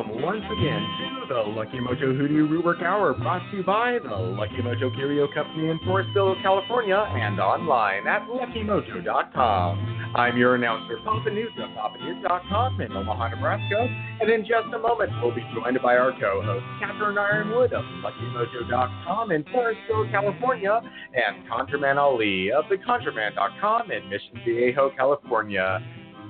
welcome once again to the Lucky Mojo Hoodoo Rootwork Hour, brought to you by the Lucky Mojo Curio Company in Forestville, California, and online at luckymojo.com. I'm your announcer, Papa Newt of PapaNewt.com in Omaha, Nebraska, and in just a moment we'll be joined by our co-host, Catherine Yronwode of LuckyMojo.com in Forestville, California, and ConjureMan Ali of TheConjureMan.com in Mission Viejo, California.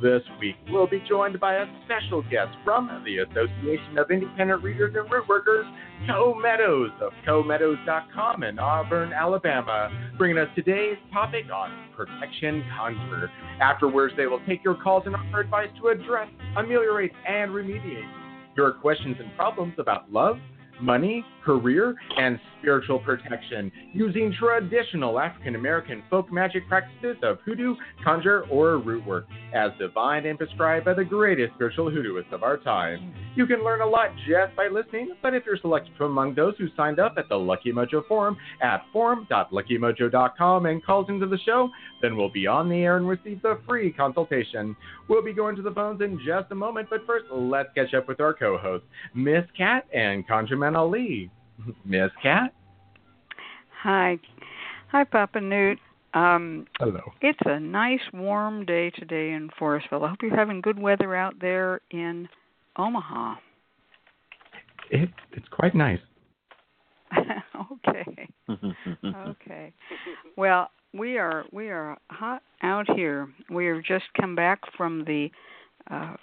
This week, we'll be joined by a special guest from the Association of Independent Readers and Rootworkers, Co Meadows of CoMeadows.com in Auburn, Alabama, bringing us today's topic on protection conjure. Afterwards, they will take your calls and offer advice to address, ameliorate, and remediate your questions and problems about love money, career, and spiritual protection using traditional African American folk magic practices of hoodoo, conjure, or root work, as divined and prescribed by the greatest spiritual hoodooists of our time. You can learn a lot just by listening, but if you're selected from among those who signed up at the Lucky Mojo Forum at forum.luckymojo.com and calls into the show, then we'll be on the air and receive the free consultation. We'll be going to the phones in just a moment, but first, let's catch up with our co hosts, Miss Cat and ConjureMan Ali. Miss Cat? Hi. Hi, Papa Newt. Um, Hello. It's a nice warm day today in Forestville. I hope you're having good weather out there in Omaha. It, it's quite nice. okay. okay. Well, we are we are hot out here. We have just come back from the uh,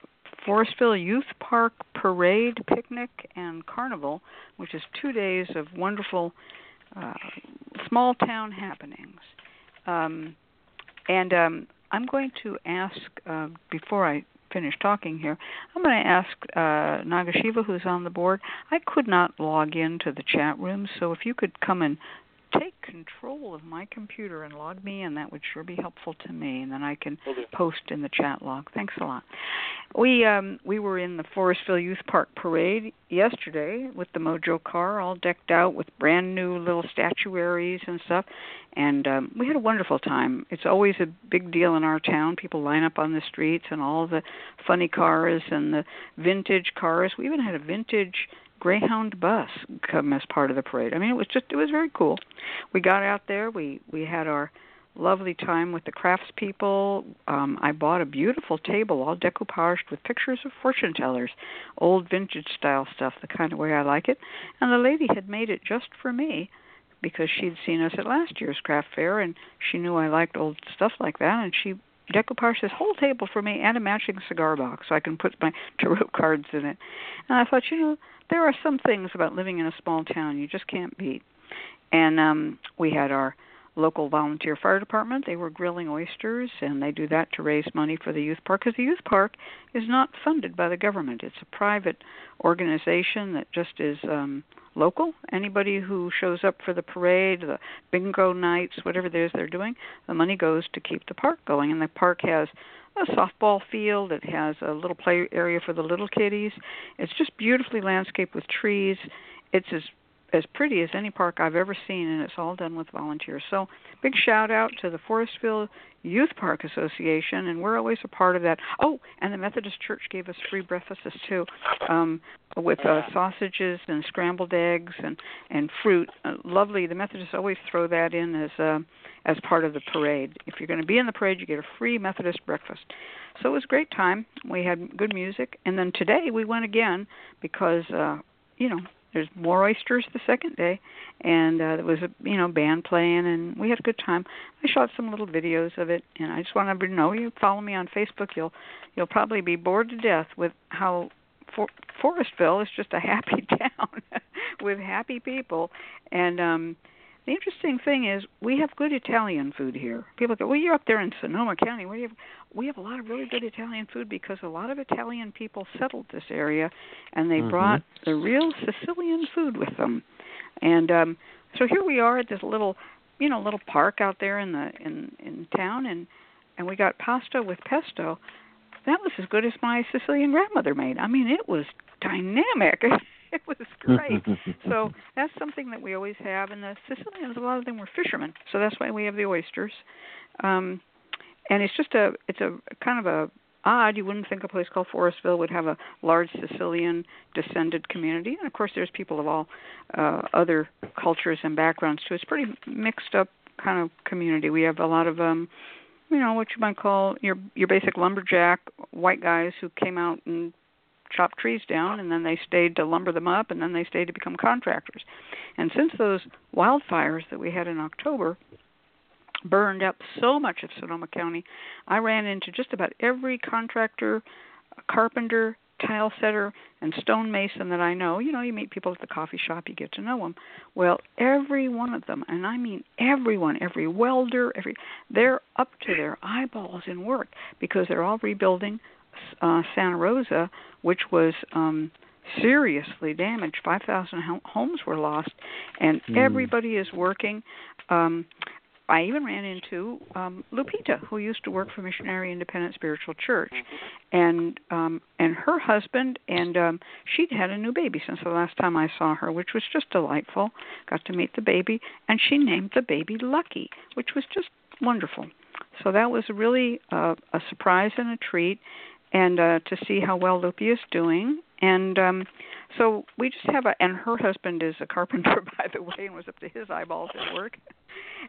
Forestville Youth Park Parade, Picnic, and Carnival, which is two days of wonderful uh, small town happenings. Um, and um, I'm going to ask, uh, before I finish talking here, I'm going to ask uh, Nagashiva, who's on the board. I could not log into the chat room, so if you could come and control of my computer and log me in, that would sure be helpful to me, and then I can post in the chat log. Thanks a lot. We um, we were in the Forestville Youth Park parade yesterday with the Mojo car, all decked out with brand new little statuaries and stuff, and um, we had a wonderful time. It's always a big deal in our town. People line up on the streets, and all the funny cars and the vintage cars. We even had a vintage Greyhound bus come as part of the parade. I mean, it was just it was very cool. We got out there. We we had our lovely time with the craftspeople. Um, I bought a beautiful table, all decoupaged with pictures of fortune tellers, old vintage style stuff, the kind of way I like it. And the lady had made it just for me because she'd seen us at last year's craft fair and she knew I liked old stuff like that and she decoupaged this whole table for me and a matching cigar box so I can put my tarot cards in it. And I thought, you know, there are some things about living in a small town you just can't beat. And um we had our local volunteer fire department. They were grilling oysters, and they do that to raise money for the youth park because the youth park is not funded by the government. It's a private organization that just is um, local. Anybody who shows up for the parade, the bingo nights, whatever it is they're doing, the money goes to keep the park going. And the park has a softball field. It has a little play area for the little kiddies. It's just beautifully landscaped with trees. It's as as pretty as any park I've ever seen, and it's all done with volunteers. So, big shout out to the Forestville Youth Park Association, and we're always a part of that. Oh, and the Methodist Church gave us free breakfasts too, um, with uh, sausages and scrambled eggs and and fruit. Uh, lovely. The Methodists always throw that in as uh, as part of the parade. If you're going to be in the parade, you get a free Methodist breakfast. So it was a great time. We had good music, and then today we went again because uh, you know there's more oysters the second day, and uh, there was a you know band playing, and we had a good time. I shot some little videos of it, and I just want everybody to know you follow me on Facebook. You'll you'll probably be bored to death with how For- Forestville is just a happy town with happy people, and um the interesting thing is we have good Italian food here. People go, "Well, you're up there in Sonoma County. What do you have?" We have a lot of really good Italian food because a lot of Italian people settled this area, and they Mhm. brought the real Sicilian food with them. And um so here we are at this little, you know, little park out there in the in in town, and and we got pasta with pesto. That was as good as my Sicilian grandmother made. I mean, it was dynamic. it was great. so that's something that we always have. And the Sicilians, a lot of them were fishermen, so that's why we have the oysters. Um, and it's just a it's a kind of a odd. You wouldn't think a place called Forestville would have a large Sicilian descended community. And of course, there's people of all uh, other cultures and backgrounds too. It's pretty mixed up kind of community. We have a lot of um you know what you might call your your basic lumberjack white guys who came out and chopped trees down and then they stayed to lumber them up and then they stayed to become contractors. And since those wildfires that we had in October burned up so much of Sonoma County, I ran into just about every contractor, carpenter, tile setter and stonemason that I know, you know, you meet people at the coffee shop, you get to know them. Well, every one of them, and I mean everyone, every welder, every they're up to their eyeballs in work because they're all rebuilding uh Santa Rosa, which was um seriously damaged. 5,000 homes were lost and mm. everybody is working um I even ran into um Lupita, who used to work for Missionary Independent Spiritual Church, mm-hmm. and um and her husband and um she'd had a new baby since the last time I saw her, which was just delightful. Got to meet the baby, and she named the baby Lucky, which was just wonderful. So that was really uh, a surprise and a treat, and uh, to see how well Lupi is doing. And um so we just have a and her husband is a carpenter by the way and was up to his eyeballs at work.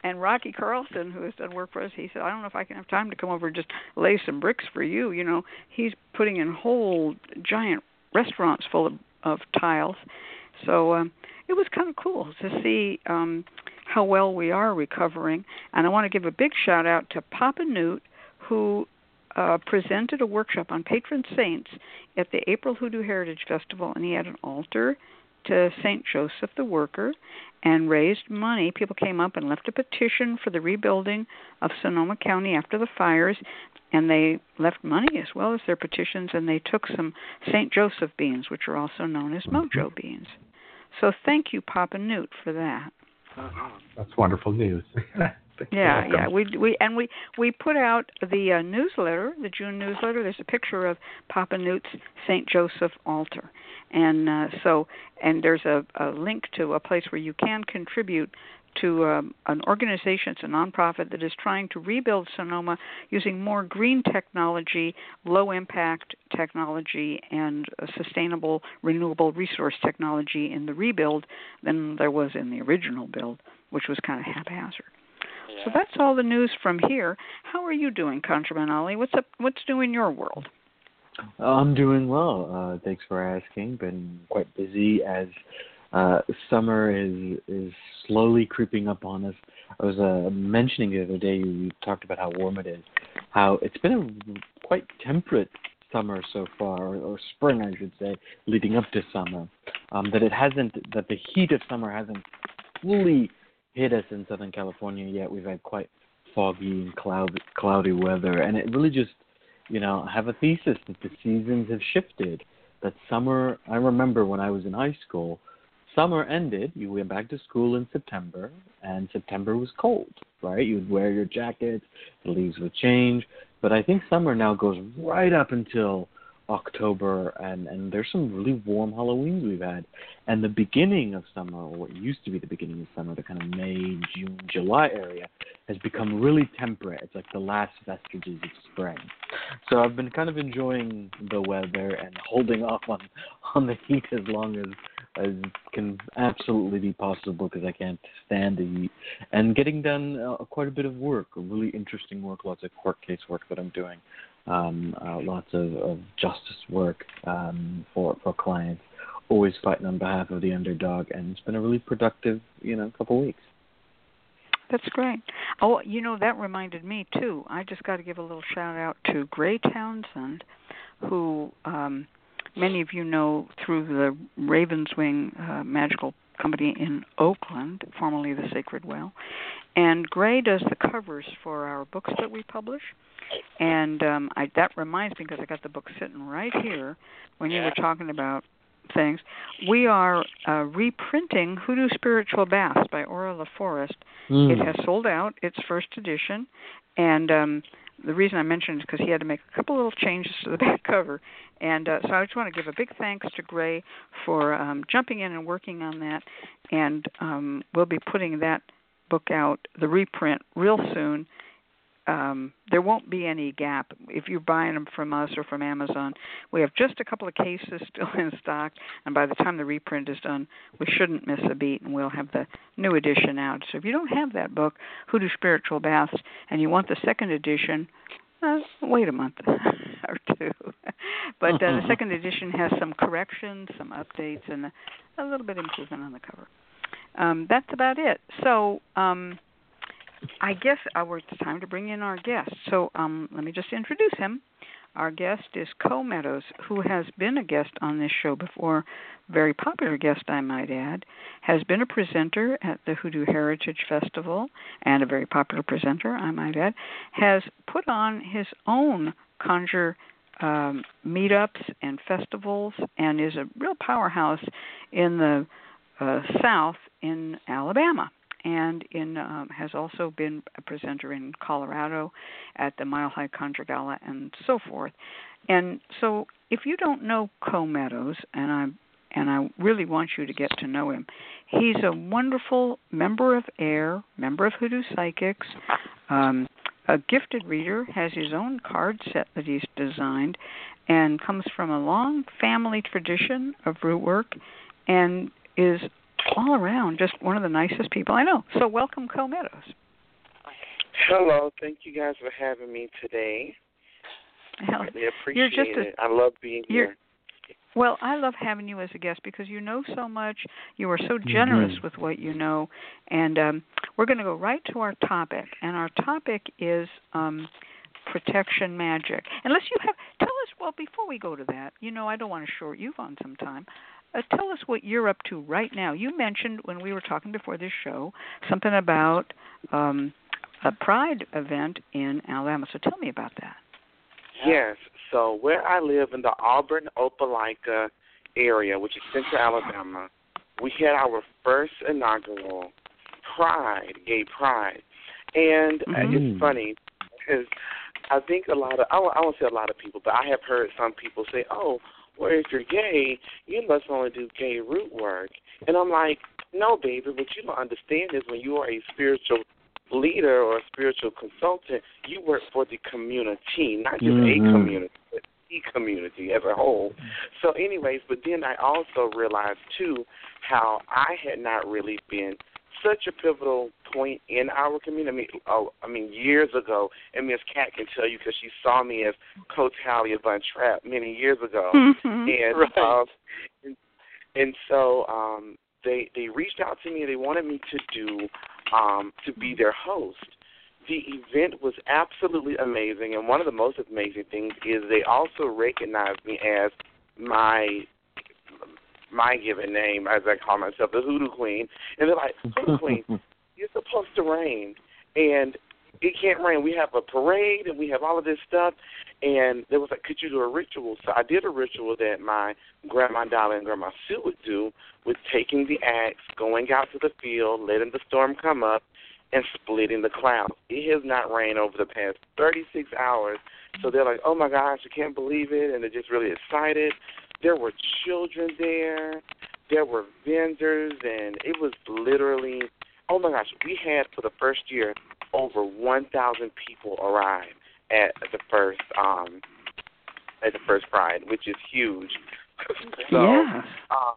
And Rocky Carlson, who has done work for us, he said, I don't know if I can have time to come over and just lay some bricks for you. You know, he's putting in whole giant restaurants full of, of tiles. So um it was kind of cool to see um how well we are recovering. And I want to give a big shout out to Papa Newt, who uh, presented a workshop on patron saints at the April Hoodoo Heritage Festival, and he had an altar to Saint Joseph the Worker and raised money. People came up and left a petition for the rebuilding of Sonoma County after the fires, and they left money as well as their petitions, and they took some Saint Joseph beans, which are also known as mojo beans. So thank you, Papa Newt, for that. That's wonderful news. yeah, yeah. We we and we we put out the uh, newsletter, the June newsletter. There's a picture of Papa Newt's St. Joseph altar, and uh, so and there's a, a link to a place where you can contribute to um, an organization, it's a nonprofit that is trying to rebuild Sonoma using more green technology, low impact technology, and sustainable renewable resource technology in the rebuild than there was in the original build, which was kind of haphazard. So that's all the news from here. How are you doing, ConjureMan Ali? What's up? What's new in your world? I'm doing well. Uh, thanks for asking. Been quite busy as uh, summer is is slowly creeping up on us. I was uh, mentioning the other day you talked about how warm it is. How it's been a quite temperate summer so far, or, or spring, I should say, leading up to summer. Um, that it hasn't that the heat of summer hasn't fully hit us in Southern California yet. We've had quite foggy and cloud, cloudy weather, and it really just, you know, have a thesis that the seasons have shifted. That summer, I remember when I was in high school, summer ended, you went back to school in September, and September was cold, right? You'd wear your jackets, the leaves would change. But I think summer now goes right up until October, and and there's some really warm Halloweens we've had, and the beginning of summer, or what used to be the beginning of summer, the kind of May, June, July area, has become really temperate. It's like the last vestiges of spring. So I've been kind of enjoying the weather and holding off on on the heat as long as as can absolutely be possible because I can't stand the heat, and getting done uh, quite a bit of work, really interesting work, lots of court case work that I'm doing um, uh, lots of, of justice work um, for for clients, always fighting on behalf of the underdog, and it's been a really productive, you know, couple weeks. That's great. Oh, you know that reminded me too. I just got to give a little shout out to Gray Townsend, who um, many of you know through the Ravenswing uh, Magical Company in Oakland, formerly the Sacred Well. And Gray does the covers for our books that we publish. And um I that reminds me because I got the book sitting right here when you were talking about things. We are uh, reprinting Hoodoo Spiritual Baths by Aura LaForest. Mm. It has sold out its first edition, and um, the reason I mentioned it is because he had to make a couple little changes to the back cover. And uh, so I just want to give a big thanks to Gray for um, jumping in and working on that. And um, we'll be putting that book out, the reprint, real soon um, there won't be any gap if you're buying them from us or from Amazon. We have just a couple of cases still in stock, and by the time the reprint is done, we shouldn't miss a beat, and we'll have the new edition out. So if you don't have that book, Who Hoodoo Spiritual Baths, and you want the second edition, uh, wait a month or two. but uh, the second edition has some corrections, some updates, and a, a little bit improvement on the cover. Um, that's about it. So. Um, I guess our, it's time to bring in our guest. So um, let me just introduce him. Our guest is Co Meadows, who has been a guest on this show before, very popular guest, I might add, has been a presenter at the Hoodoo Heritage Festival, and a very popular presenter, I might add, has put on his own conjure um, meetups and festivals, and is a real powerhouse in the uh, South in Alabama and in um, has also been a presenter in Colorado at the Mile High Conjure Gala and so forth. And so, if you don't know Co Meadows, and I and I really want you to get to know him, he's a wonderful member of AIRR, member of Hoodoo Psychics. Um, a gifted reader, has his own card set that he's designed, and comes from a long family tradition of root work, and is all around just one of the nicest people I know. So welcome, Co Meadows. Hello, thank you guys for having me today. Hell, I really appreciate you're just a, it. I love being here. Well, I love having you as a guest because you know so much. You are so generous mm-hmm. with what you know, and um, we're going to go right to our topic. And our topic is um, protection magic. Unless you have, tell us. Well, before we go to that, you know, I don't want to short you on some time. Uh, tell us what you're up to right now. You mentioned when we were talking before this show something about um, a Pride event in Alabama. So tell me about that. Yes. So where I live in the Auburn Opelika area, which is Central Alabama, we had our first inaugural Pride, Gay Pride, and uh, Mhm. it's funny because I think a lot of I won't, I won't say a lot of people, but I have heard some people say, "Oh, well, if you're gay, you must only do gay root work," and I'm like, "No, baby. What you don't understand is when you are a spiritual leader or a spiritual consultant, you work for the community, not just Mhm. a community, but the community as a whole. So, anyways, but then I also realized too how I had not really been such a pivotal point in our community. I mean, oh, I mean, years ago, and Miss Cat can tell you because she saw me as Coach Talia Von Trapp many years ago Mhm. and Right. um, and, and so um, they they reached out to me. They wanted me to do um, to be their host. The event was absolutely amazing, and one of the most amazing things is they also recognized me as my my given name, as I call myself, the Hoodoo Queen. And they're like, Hoodoo Queen, you're supposed to rain, and it can't rain. We have a parade, and we have all of this stuff. And there was like, could you do a ritual? So I did a ritual that my grandma Dolly and grandma Sue would do with taking the axe, going out to the field, letting the storm come up, and splitting the clouds. It has not rained over the past 36 hours. So they're like, oh my gosh, I can't believe it. And they're just really excited. There were children there. There were vendors, and it was literally, oh my gosh, we had for the first year over 1,000 people arrive at the first um at the first Pride, which is huge. so yeah. uh,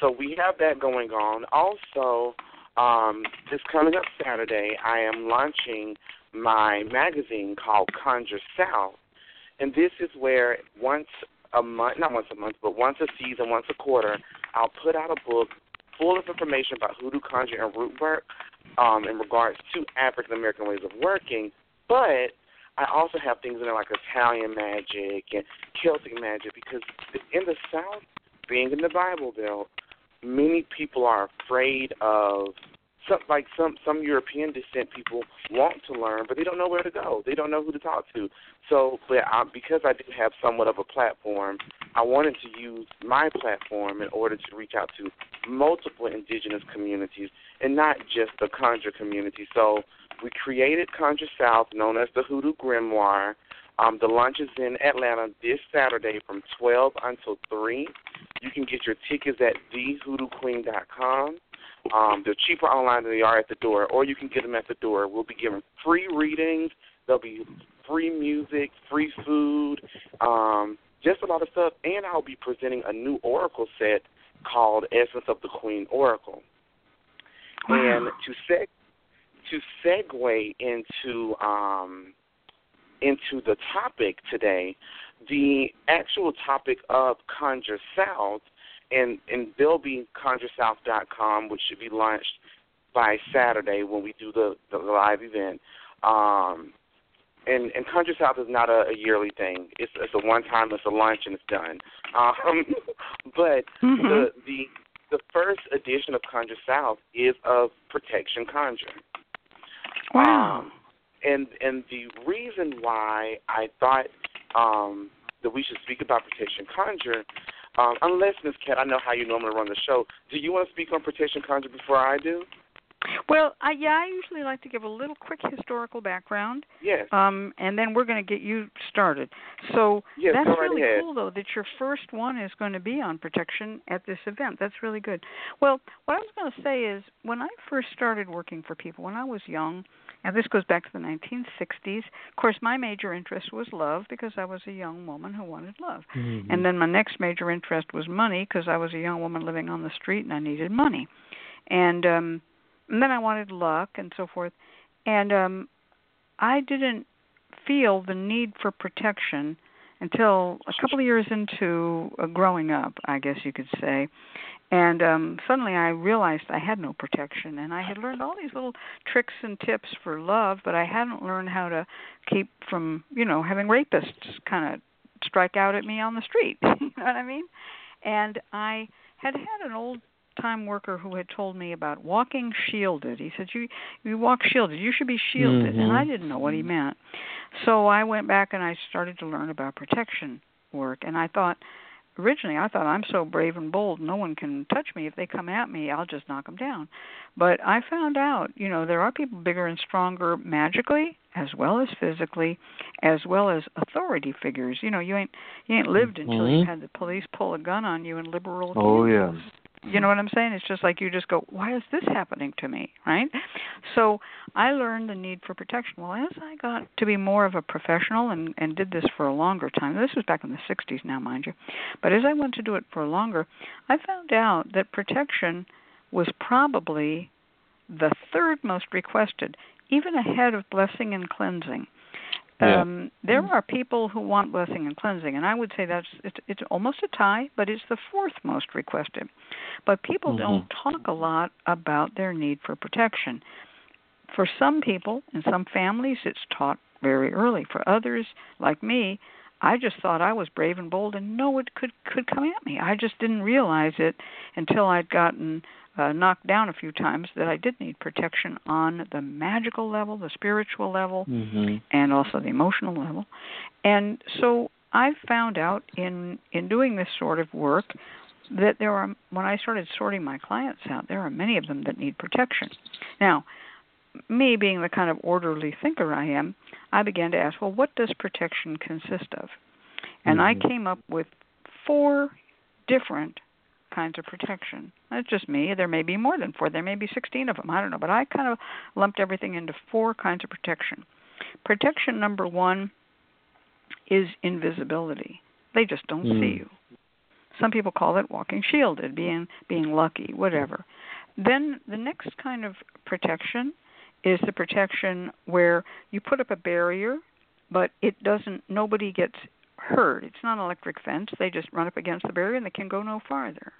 so we have that going on. Also, um, this coming up Saturday, I am launching my magazine called Conjure South, and this is where once a month, not once a month, but once a season, once a quarter, I'll put out a book full of information about hoodoo conjure and root work um, in regards to African American ways of working, but I also have things in there like Italian magic and Celtic magic because in the South, being in the Bible Belt, many people are afraid of some like some some European descent people want to learn, but they don't know where to go. They don't know who to talk to. So, but I, because I do have somewhat of a platform, I wanted to use my platform in order to reach out to multiple indigenous communities and not just the conjure community. So we created Conjure South, known as the Hoodoo Grimoire. Um, the lunch is in Atlanta this Saturday from 12 until 3. You can get your tickets at thehoodooqueen.com. Um, they're cheaper online than they are at the door, or you can get them at the door. We'll be giving free readings, There'll be free music, free food, um, just a lot of stuff. And I'll be presenting a new Oracle set called Essence of the Queen Oracle. And to seg to segue into um, into the topic today, the actual topic of Conjure South, and and they'll be conjuresouth.com, which should be launched by Saturday when we do the the live event. Um, and and Conjure South is not a, a yearly thing. It's it's a one time. It's a lunch and it's done. Um, but Mhm. the the the first edition of Conjure South is of Protection Conjure. wow. Um, and and the reason why I thought um, that we should speak about Protection Conjure, um, unless Miss Cat, I know how you normally run the show. Do you want to speak on Protection Conjure before I do? Well, I, yeah, I usually like to give a little quick historical background, Yes. um, and then we're going to get you started. So Yes, that's really ahead. cool, though, that your first one is going to be on protection at this event. That's really good. Well, what I was going to say is when I first started working for people, when I was young, and this goes back to the 1960s. Of course, my major interest was love because I was a young woman who wanted love. Mhm. And then my next major interest was money because I was a young woman living on the street and I needed money. And um and then I wanted luck and so forth. And um I didn't feel the need for protection until a couple of years into uh, growing up, I guess you could say. And um suddenly I realized I had no protection and I had learned all these little tricks and tips for love, but I hadn't learned how to keep from, you know, having rapists kind of strike out at me on the street. you know what I mean? And I had had an old time worker who had told me about walking shielded. He said, "You you walk shielded. You should be shielded." And I Mhm. didn't know what he meant. So I went back and I started to learn about protection work. And I thought originally I thought I'm so brave and bold, no one can touch me. If they come at me, I'll just knock them down. But I found out, you know, there are people bigger and stronger magically as well as physically, as well as authority figures. You know, you ain't you ain't lived until Mhm. you had the police pull a gun on you in liberal Oh yeah. You know what I'm saying? It's just like you just go, why is this happening to me, right? So I learned the need for protection. Well, as I got to be more of a professional and and did this for a longer time. This was back in the 60s now, mind you. But as I went to do it for longer, I found out that protection was probably the third most requested, even ahead of blessing and cleansing. Yeah. Um, there are people who want blessing and cleansing, and I would say that's it's, it's almost a tie, but it's the fourth most requested. But people Mhm. don't talk a lot about their need for protection. For some people, in some families, it's taught very early. For others, like me, I just thought I was brave and bold, and no one could could come at me. I just didn't realize it until I'd gotten uh, knocked down a few times that I did need protection on the magical level, the spiritual level, Mhm. and also the emotional level. And so I found out in in doing this sort of work that there are when I started sorting my clients out, there are many of them that need protection. Now, me being the kind of orderly thinker I am, I began to ask, well, what does protection consist of? And I Mhm. came up with four different kinds of protection. That's just me. There may be more than four. There may be 16 of them. I don't know. But I kind of lumped everything into four kinds of protection. Protection number one is invisibility. They just don't Mm. see you. Some people call it walking shielded, being being lucky, whatever. Then the next kind of protection is the protection where you put up a barrier, but it doesn't. Nobody gets hurt. It's not an electric fence. They just run up against the barrier and they can go no farther.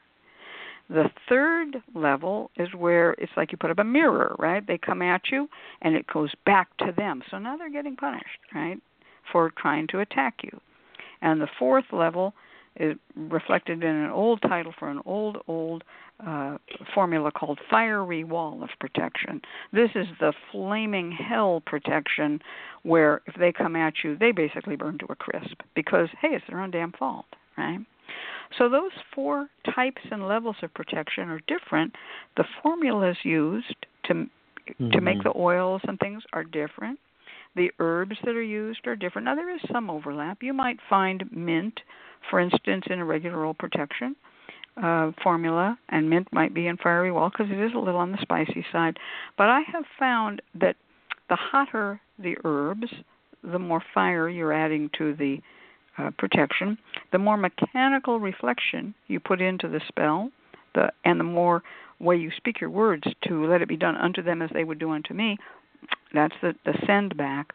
The third level is where it's like you put up a mirror, right? They come at you and it goes back to them. So now they're getting punished, right, for trying to attack you. And the fourth level is reflected in an old title for an old, old uh, formula called Fiery Wall of Protection. This is the flaming hell protection where if they come at you, they basically burn to a crisp because, hey, it's their own damn fault, right? So those four types and levels of protection are different. The formulas used to to make Mhm. the oils and things are different. The herbs that are used are different. Now there is some overlap. You might find mint, for instance, in a regular old protection uh, formula, and mint might be in fiery wall because it is a little on the spicy side. But I have found that the hotter the herbs, the more fire you're adding to the uh, protection, the more mechanical reflection you put into the spell, the and the more way you speak your words to let it be done unto them as they would do unto me. That's the the send back.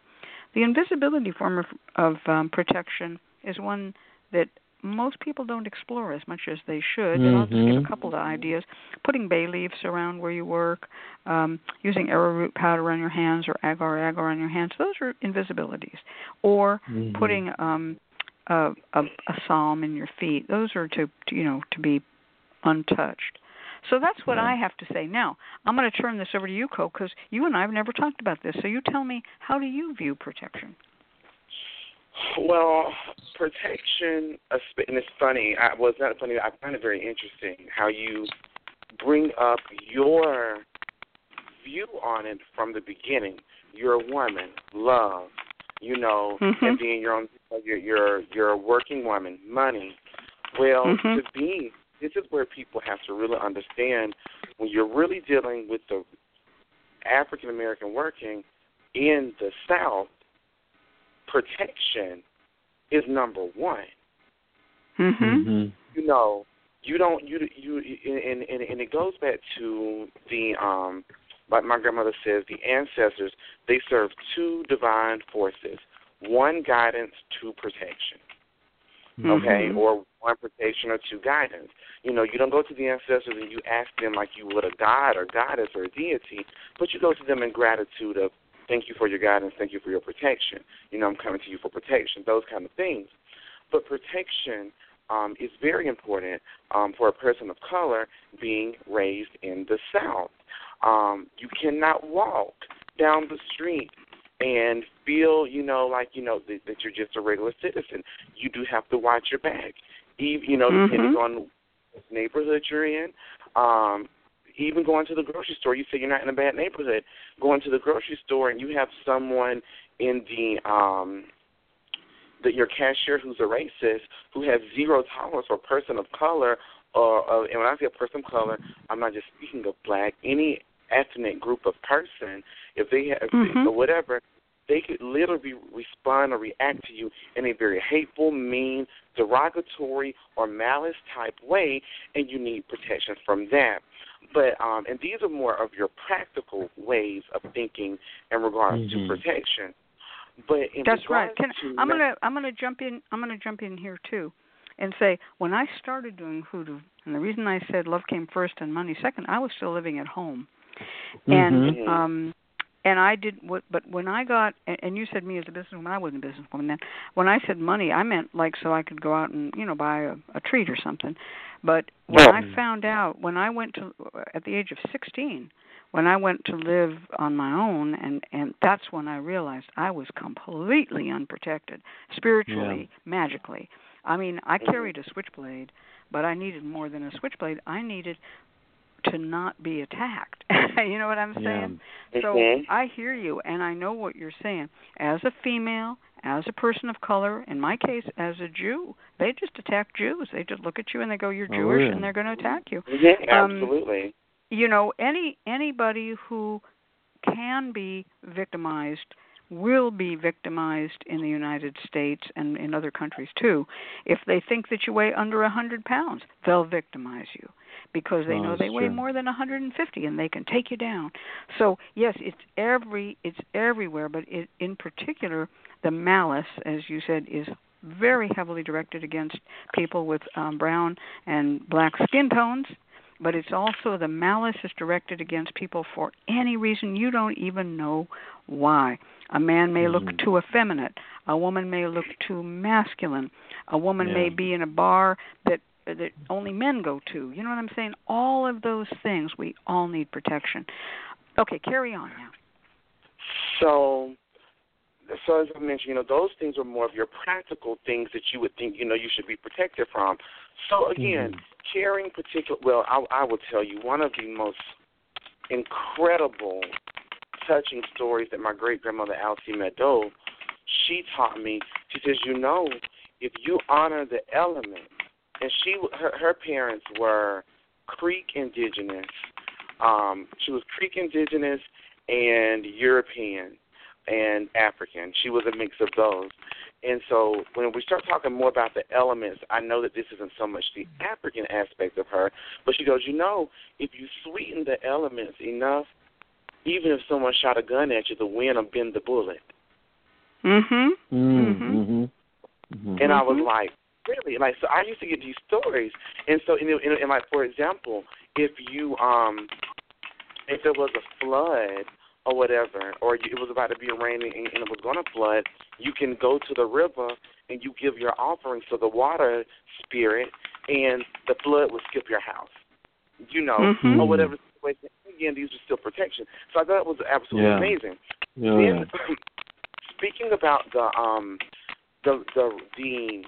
The invisibility form of, of um, protection is one that most people don't explore as much as they should. Mm-hmm. I'll just give a couple of ideas. Putting bay leaves around where you work, um, using arrowroot powder on your hands or agar agar on your hands. Those are invisibilities. Or mm-hmm. putting um, a, a, a psalm in your feet. Those are to, to you know to be untouched. So that's what. I have to say. Now, I'm going to turn this over to you, Co, because you and I have never talked about this. So you tell me, how do you view protection? Well, protection, and it's funny. I, well, it's not funny. I find it very interesting how you bring up your view on it from the beginning. You're a woman, love, you know, mm-hmm. and being your own, you're you're you're a working woman, money. Well, mm-hmm. to be, this is where people have to really understand when you're really dealing with the African American working in the South protection is number one. Mm-hmm. mm-hmm. You know, you don't you you and, and and it goes back to the um like my grandmother says the ancestors they serve two divine forces one guidance two protection okay Mm-hmm. or one protection or two guidance you know you don't go to the ancestors and you ask them like you would a god or goddess or a deity but you go to them in gratitude of Thank you for your guidance. Thank you for your protection. You know, I'm coming to you for protection, those kind of things. But protection um, is very important um, for a person of color being raised in the South. Um, you cannot walk down the street and feel, you know, like, you know, that, that you're just a regular citizen. You do have to watch your back. Even, you know, mm-hmm. depending on what neighborhood you're in, um, even going to the grocery store, you say you're not in a bad neighborhood. Going to the grocery store and you have someone in the um that your cashier who's a racist who has zero tolerance for a person of color or uh, and when I say a person of color, I'm not just speaking of black, any ethnic group of person, if they have mm-hmm. or whatever, they could literally respond or react to you in a very hateful, mean, derogatory, or malice type way, and you need protection from that. But um, and these are more of your practical ways of thinking in regards mm-hmm. to protection. But that's right. Can, to I'm gonna I'm gonna jump in. I'm gonna jump in here too, and say when I started doing hoodoo, and the reason I said love came first and money second, I was still living at home, and mm-hmm. um and I did what but when I got and you said me as a businesswoman I wasn't a businesswoman then. When I said money I meant like so I could go out and you know buy a, a treat or something. But when I found out when I went to at the age of 16 when I went to live on my own and and that's when I realized I was completely unprotected spiritually yeah. magically. I mean I carried a switchblade but I needed more than a switchblade. I needed to not be attacked. you know what I'm saying? Yeah. So mm-hmm. I hear you and I know what you're saying. As a female, as a person of color, in my case as a Jew, they just attack Jews. They just look at you and they go you're oh, Jewish yeah. and they're going to attack you. Mm-hmm. Um, Absolutely. You know, any anybody who can be victimized will be victimized in the United States and in other countries too. If they think that you weigh under a hundred pounds, they'll victimize you because they Oh, know they weigh true. more than 150 and they can take you down. So yes, it's every it's everywhere, but it, in particular, the malice, as you said, is very heavily directed against people with um, brown and black skin tones. But it's also the malice is directed against people for any reason you don't even know why. A man may look Mhm. too effeminate. A woman may look too masculine. A woman may be in a bar that that only men go to. You know what I'm saying? All of those things we all need protection. Okay, carry on now. So, so as I mentioned, you know, those things are more of your practical things that you would think, you know, you should be protected from. So again, Mhm. caring particular. Well, I, I will tell you one of the most incredible, touching stories that my great grandmother Alcie Meadow, she taught me. She says, you know, if you honor the elements, and she her her parents were Creek indigenous. Um, she was Creek indigenous and European. and African. She was a mix of those. And so when we start talking more about the elements, I know that this isn't so much the African aspect of her, but she goes, you know, if you sweeten the elements enough, even if someone shot a gun at you, the wind will bend the bullet. Mhm. Mm, Mhm. mhm. Mhm. And I was Mhm. like, really? Like, so I used to get these stories, and so, and, and, and like, for example, if you, um, if there was a flood or whatever, or it was about to be raining and, and it was going to flood, you can go to the river and you give your offering to the water spirit, and the flood will skip your house. You know, Mhm. or whatever situation. Again, these are still protection. So I thought it was absolutely Yeah. amazing. Yeah. Then, speaking about the um the the the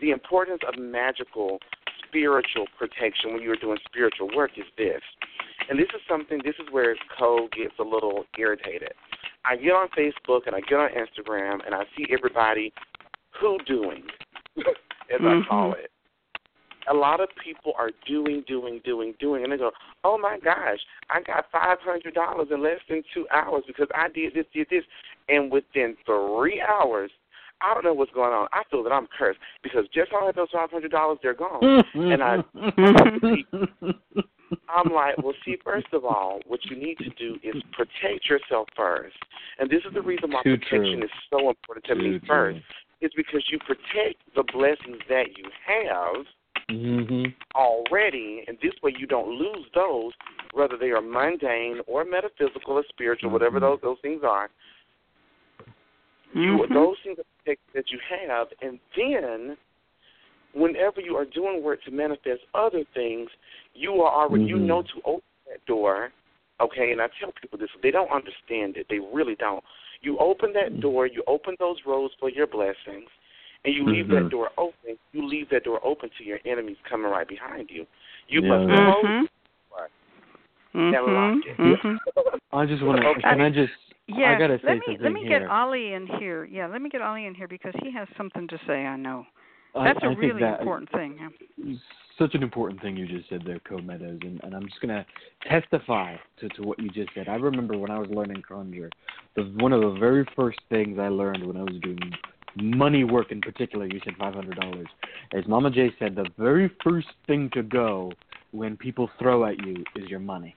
the importance of magical spiritual protection when you're doing spiritual work is this. And this is something this is where code gets a little irritated. I get on Facebook and I get on Instagram and I see everybody who doing as I call Mhm. it. A lot of people are doing, doing, doing, doing, and they go, "Oh my gosh, I got five hundred dollars in less than two hours because I did this, did this," and within three hours, I don't know what's going on. I feel that I'm cursed because just all of those five hundred dollars, they're gone. and I- I'm like, well, see, first of all, what you need to do is protect yourself first, and this is the reason why Too protection true. is so important to Too me true. first. It's because you protect the blessings that you have Mhm. already, and this way you don't lose those, whether they are mundane or metaphysical or spiritual, whatever Mhm. those those things are. You Mhm. those things that you have, and then whenever you are doing work to manifest other things, you are already you Mhm. know to open that door. Okay, and I tell people this, they don't understand it. They really don't. You open that Mhm. door, you open those roads for your blessings, and you leave that Mhm. door open. You leave that door open to your enemies coming right behind you. You Yeah, must yeah. close Mhm. Right. Mhm. And lock it. Mhm. I just want to. Okay. Can I just? Yeah, I gotta say let me something let me here. get Ali in here. Yeah, let me get Ali in here because he has something to say. I know that's a I think really that- important thing. such an important thing you just said there, Co Meadows, and, and I'm just gonna testify to, to what you just said. I remember when I was learning conjure, the one of the very first things I learned when I was doing money work in particular, you said five hundred dollars, as Mama J said, the very first thing to go when people throw at you is your money.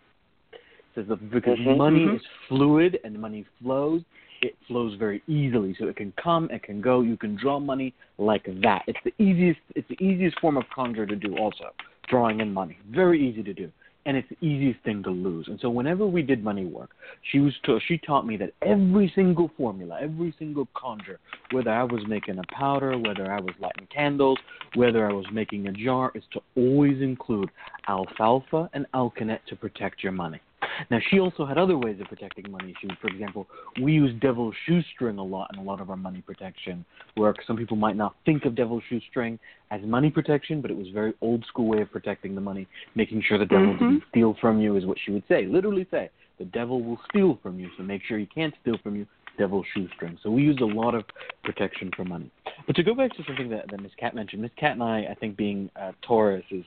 Says because Mhm, money mhm. is fluid and money flows, it flows very easily. So it can come, it can go. You can draw money like that. It's the easiest. It's the easiest form of conjure to do. Also, drawing in money, very easy to do, and it's the easiest thing to lose. And so whenever we did money work, she was to, she taught me that every single formula, every single conjure, whether I was making a powder, whether I was lighting candles, whether I was making a jar, is to always include alfalfa and alkanet to protect your money. Now, she also had other ways of protecting money. She, would, for example, we use devil's shoestring a lot in a lot of our money protection work. Some people might not think of devil's shoestring as money protection, but it was a very old school way of protecting the money, making sure the devil Mhm. didn't steal from you, is what she would say. Literally say, the devil will steal from you, so make sure he can't steal from you. Devil's shoestring. So we use a lot of protection for money. But to go back to something that, that Miss Cat mentioned, Miss Cat and I, I think being uh, Taurus, is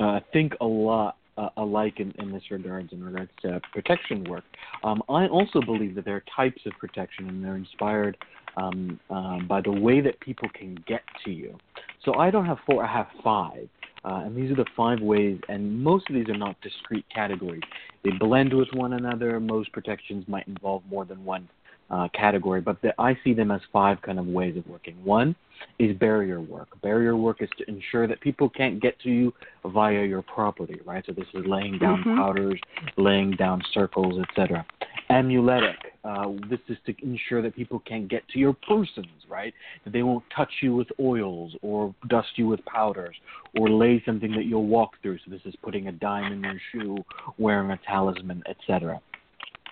uh, think a lot uh, alike in, in this regards in regards to protection work. Um, I also believe that there are types of protection, and they're inspired um, um, by the way that people can get to you. So I don't have four; I have five, uh, and these are the five ways. And most of these are not discrete categories; they blend with one another. Most protections might involve more than one uh, category, but the, I see them as five kind of ways of working. One is barrier work. Barrier work is to ensure that people can't get to you via your property, right? So this is laying down Mhm. powders, laying down circles, etc. Amuletic. Uh, this is to ensure that people can't get to your persons, right? That they won't touch you with oils or dust you with powders or lay something that you'll walk through. So this is putting a dime in your shoe, wearing a talisman, etc.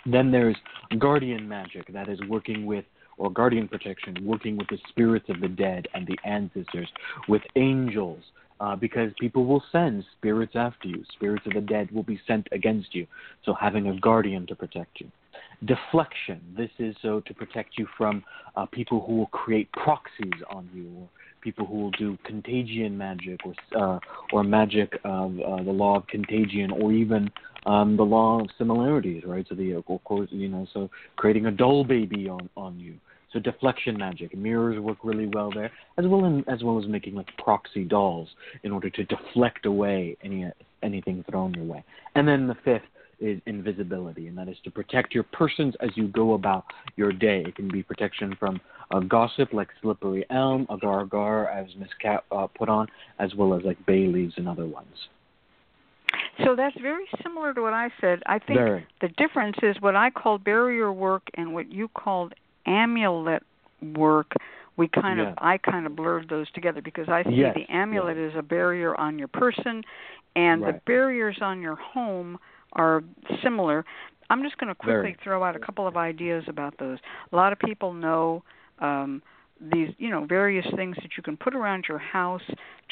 Then there's guardian magic, that is working with, or guardian protection, working with the spirits of the dead and the ancestors, with angels, uh, because people will send spirits after you. Spirits of the dead will be sent against you. So having a guardian to protect you. Deflection, this is so to protect you from uh, people who will create proxies on you, or people who will do contagion magic, or uh, or magic of uh, the law of contagion, or even um, the law of similarities, right? So the of course, you know, so creating a doll baby on on you. So deflection magic, mirrors work really well there, as well in, as well as making like proxy dolls in order to deflect away any anything thrown your way. And then the fifth is invisibility, and that is to protect your persons as you go about your day. It can be protection from a gossip like slippery elm, agar agar, as Miss Cat uh, put on, as well as like bay leaves and other ones. So that's very similar to what I said. I think Very. the difference is what I called barrier work and what you called amulet work. We kind Yeah. of I kind of blurred those together because I see Yes, the amulet as a barrier on your person, and the barriers on your home are similar. I'm just going to quickly Very. throw out a couple of ideas about those. A lot of people know um, these, you know, various things that you can put around your house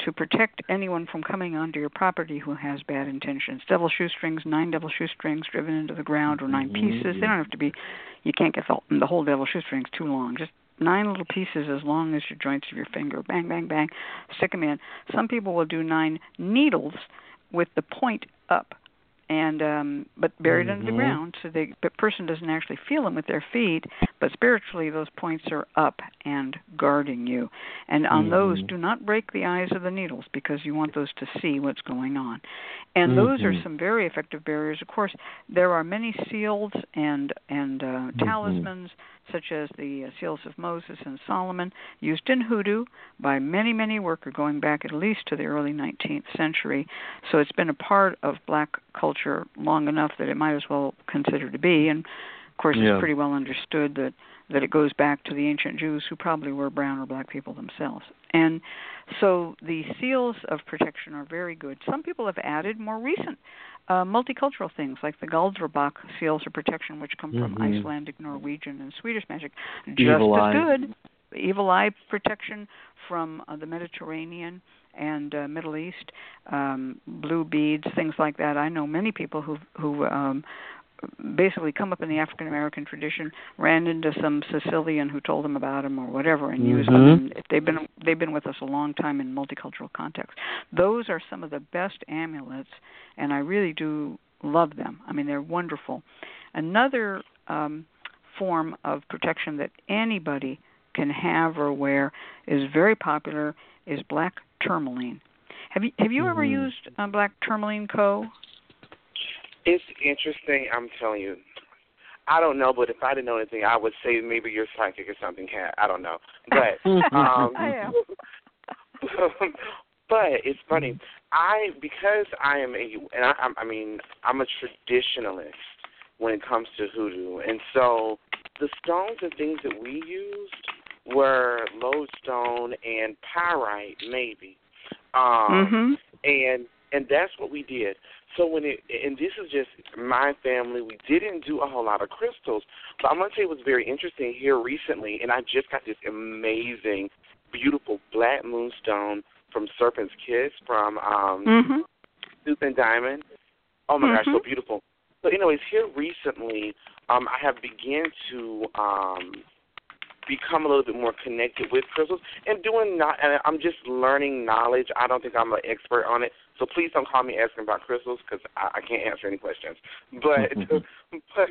to protect anyone from coming onto your property who has bad intentions. Devil shoestrings, nine devil shoestrings driven into the ground, or 9 Mhm. pieces. They don't have to be. You can't get the, the whole devil shoestrings too long. Just nine little pieces as long as your joints of your finger. Bang, bang, bang. Stick them in. Some people will do nine needles with the point up and um but buried under the Mhm. ground so the, the person doesn't actually feel them with their feet but spiritually those points are up and guarding you and on those Mhm. do not break the eyes of the needles because you want those to see what's going on and those are Mhm. some very effective barriers of course there are many seals and and uh talismans such as the uh, seals of Moses and Solomon used in hoodoo by many many workers going back at least to the early 19th century so it's been a part of black culture long enough that it might as well consider to be and of course Yeah. it's pretty well understood that that it goes back to the ancient Jews who probably were brown or black people themselves. And so the seals of protection are very good. Some people have added more recent uh, multicultural things like the Galdrabók seals of protection, which come from Mhm. Icelandic, Norwegian, and Swedish magic, just Evil as eye. good. Evil eye protection from uh, the Mediterranean and uh, Middle East, um, blue beads, things like that. I know many people who who um, basically come up in the African American tradition, ran into some Sicilian who told them about them or whatever, and used them. Mhm. If they've been they've been with us a long time in multicultural context. Those are some of the best amulets, and I really do love them. I mean, they're wonderful. Another um, form of protection that anybody can have or wear is very popular is black tourmaline. Have you have you ever Mhm. used uh, black tourmaline co? It's interesting. I'm telling you. I don't know, but if I didn't know anything, I would say maybe you're psychic or something. Cat. I don't know, but um, I am. but it's funny. I because I am a and I, I'm- I mean I'm a traditionalist when it comes to hoodoo, and so the stones and things that we used were lodestone and pyrite, maybe. Um, mhm. and and that's what we did. So when it and this is just my family, we didn't do a whole lot of crystals, but I'm gonna tell you what's very interesting here recently, and I just got this amazing, beautiful black moonstone from Serpent's Kiss from um Mhm. Tooth and Diamond. Oh my gosh, so Mhm. beautiful. So anyways, here recently, um, I have began to um become a little bit more connected with crystals and doing not and I'm just learning knowledge. I don't think I'm an expert on it. So please don't call me asking about crystals because I, I can't answer any questions. But but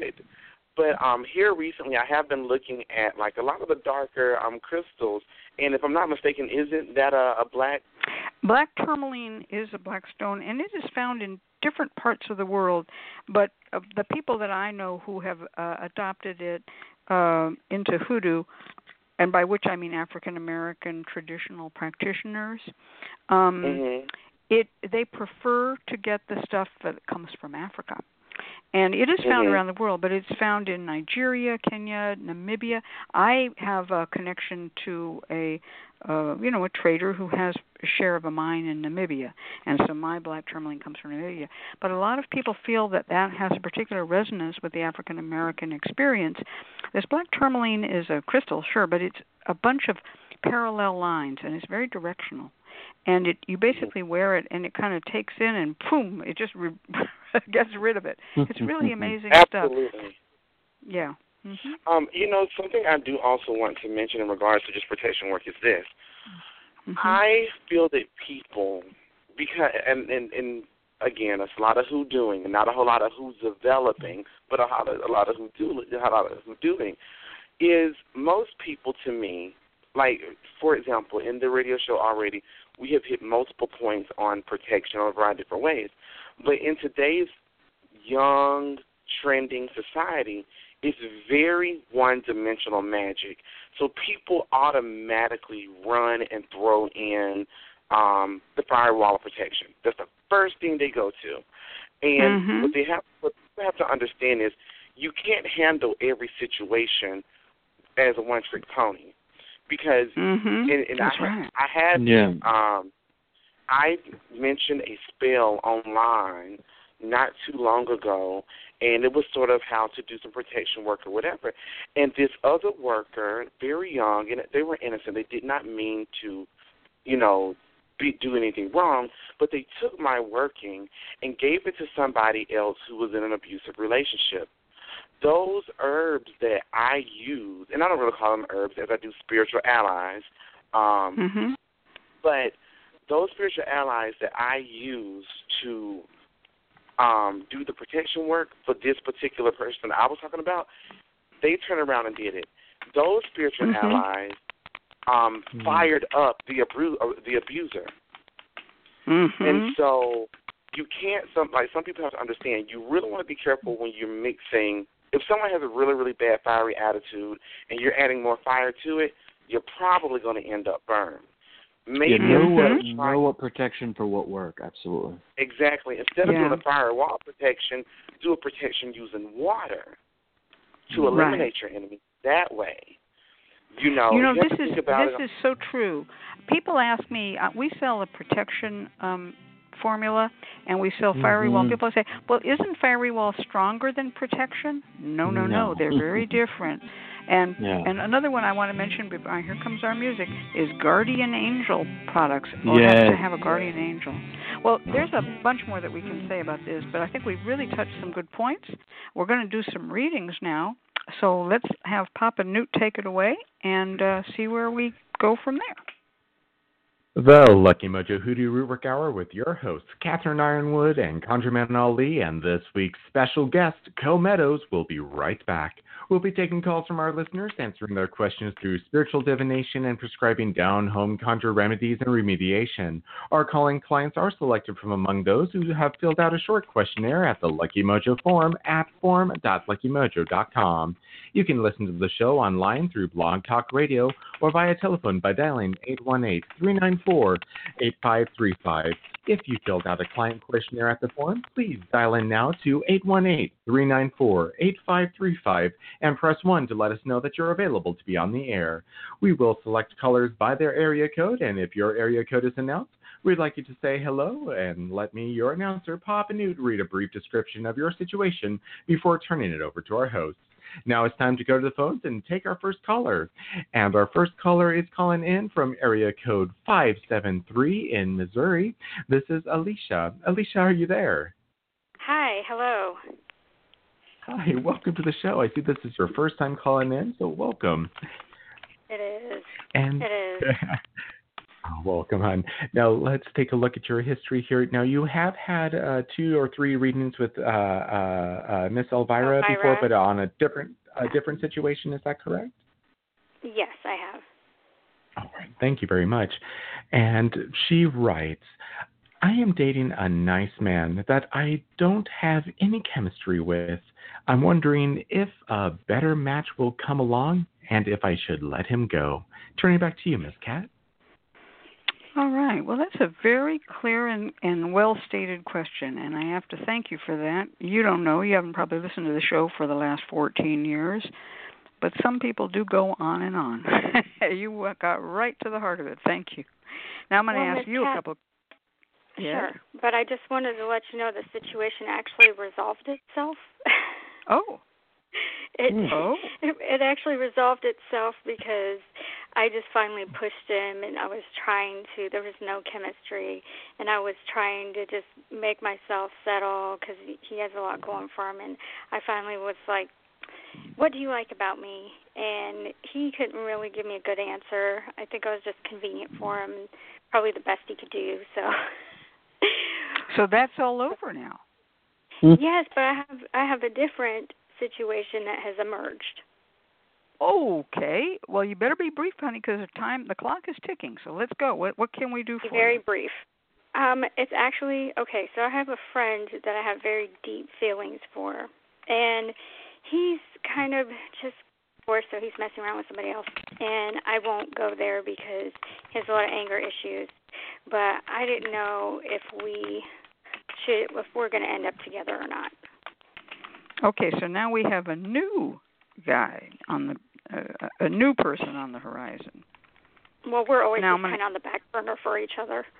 but um here recently I have been looking at like a lot of the darker um crystals and if I'm not mistaken, isn't that a, a black Black tourmaline is a black stone, and it is found in different parts of the world. But uh, the people that I know who have uh, adopted it uh, into hoodoo, and by which I mean African American traditional practitioners, um, mhm. It they prefer to get the stuff that comes from Africa. And it is found Mhm. around the world, but it's found in Nigeria, Kenya, Namibia. I have a connection to a uh, you know, a trader who has a share of a mine in Namibia, and so my black tourmaline comes from Namibia. But a lot of people feel that that has a particular resonance with the African American experience. This black tourmaline is a crystal, sure, but it's a bunch of parallel lines, and it's very directional. And it you basically wear it, and it kind of takes in, and boom, it just re- gets rid of it. It's really amazing stuff. Absolutely. Yeah. hmm Um, you know, something I do also want to mention in regards to just protection work is this. hmm I feel that people, because and and and again, it's a lot of who doing, and not a whole lot of who's developing, but a lot of a lot of who do a lot of who doing. Is most people to me, like for example, in the radio show already, we have hit multiple points on protection in a variety of different ways. But in today's young, trending society, it's very one dimensional magic. So people automatically run and throw in um, the firewall of protection. That's the first thing they go to. And mm-hmm. what they have what they have to understand is you can't handle every situation as a one trick pony. Because mm-hmm. and, and I right. I had Yeah. um I mentioned a spell online not too long ago and it was sort of how to do some protection work or whatever. And this other worker, very young, and they were innocent. They did not mean to, you know, be, do anything wrong, but they took my working and gave it to somebody else who was in an abusive relationship. Those herbs that I use, and I don't really call them herbs as I do spiritual allies, um, Mhm. but those spiritual allies that I use to um, do the protection work for this particular person I was talking about, they turned around and did it. Those spiritual Mhm. allies um, Mhm. fired up the abu- uh, the abuser, Mhm. and so you can't. Some like some people have to understand. You really want to be careful when you're mixing. If someone has a really really bad fiery attitude and you're adding more fire to it, you're probably going to end up burned. Maybe Yeah, know what instead trying- know what protection for what work. Absolutely. Exactly. Instead of Yeah. doing a firewall protection, do a protection using water to Right. eliminate your enemy that way. You know, you know have this is this it. is so true people ask me uh, we sell a protection um formula and we sell fiery wall Mhm. people say well isn't fiery wall stronger than protection no no no, No. they're very different and Yeah. and another one i want to mention before uh, here comes our music is guardian angel products or has to have a guardian angel well there's a bunch more that we can say about this but i think we really touched some good points we're going to do some readings now so let's have Papa Newt take it away and uh, see where we go from there. The Lucky Mojo Hoodoo Rootwork Hour with your hosts, Catherine Yronwode and ConjureMan Ali, and this week's special guest, Co Meadows, will be right back. We'll be taking calls from our listeners, answering their questions through spiritual divination and prescribing down home conjure remedies and remediation. Our calling clients are selected from among those who have filled out a short questionnaire at the Lucky Mojo forum at forum.luckymojo.com. You can listen to the show online through Blog Talk Radio or via telephone by dialing 818 394 8535. If you filled out a client questionnaire at the forum, please dial in now to 818 394 8535 and press 1 to let us know that you're available to be on the air. We will select callers by their area code, and if your area code is announced, we'd like you to say hello and let me, your announcer, Papa Newt, read a brief description of your situation before turning it over to our host. Now it's time to go to the phones and take our first caller. And our first caller is calling in from area code 573 in Missouri. This is Alicia. Alicia, are you there? Hi, hello. Hi, welcome to the show. I see this is your first time calling in, so welcome. It is. And It is. Oh, welcome, on. Now let's take a look at your history here. Now you have had uh, two or three readings with uh, uh, uh, Miss Elvira, Elvira. before, but on a different a different situation. Is that correct? Yes, I have. All right. Thank you very much. And she writes, I am dating a nice man that I don't have any chemistry with. I'm wondering if a better match will come along and if I should let him go. Turning back to you, Miss Cat. All right. Well, that's a very clear and, and well stated question, and I have to thank you for that. You don't know, you haven't probably listened to the show for the last 14 years, but some people do go on and on. you got right to the heart of it. Thank you. Now I'm going to Well, ask Miss you a Kat- couple. Sure. But I just wanted to let you know the situation actually resolved itself. Oh. it, hmm. Oh. it it actually resolved itself because I just finally pushed him and I was trying to there was no chemistry and I was trying to just make myself settle cuz he has a lot going for him and I finally was like what do you like about me? And he couldn't really give me a good answer. I think I was just convenient for him, probably the best he could do. So So that's all over now. yes, but I have I have a different situation that has emerged. Okay. Well, you better be brief, honey, because the time the clock is ticking. So let's go. What what can we do for Very you? brief. Um, it's actually okay. So I have a friend that I have very deep feelings for, and he's kind of just or so he's messing around with somebody else, and I won't go there because he has a lot of anger issues. But I didn't know if we should if we're going to end up together or not. Okay, so now we have a new guy on the uh, a new person on the horizon. Well, we're always Now just I'm gonna- kind of on the back burner for each other.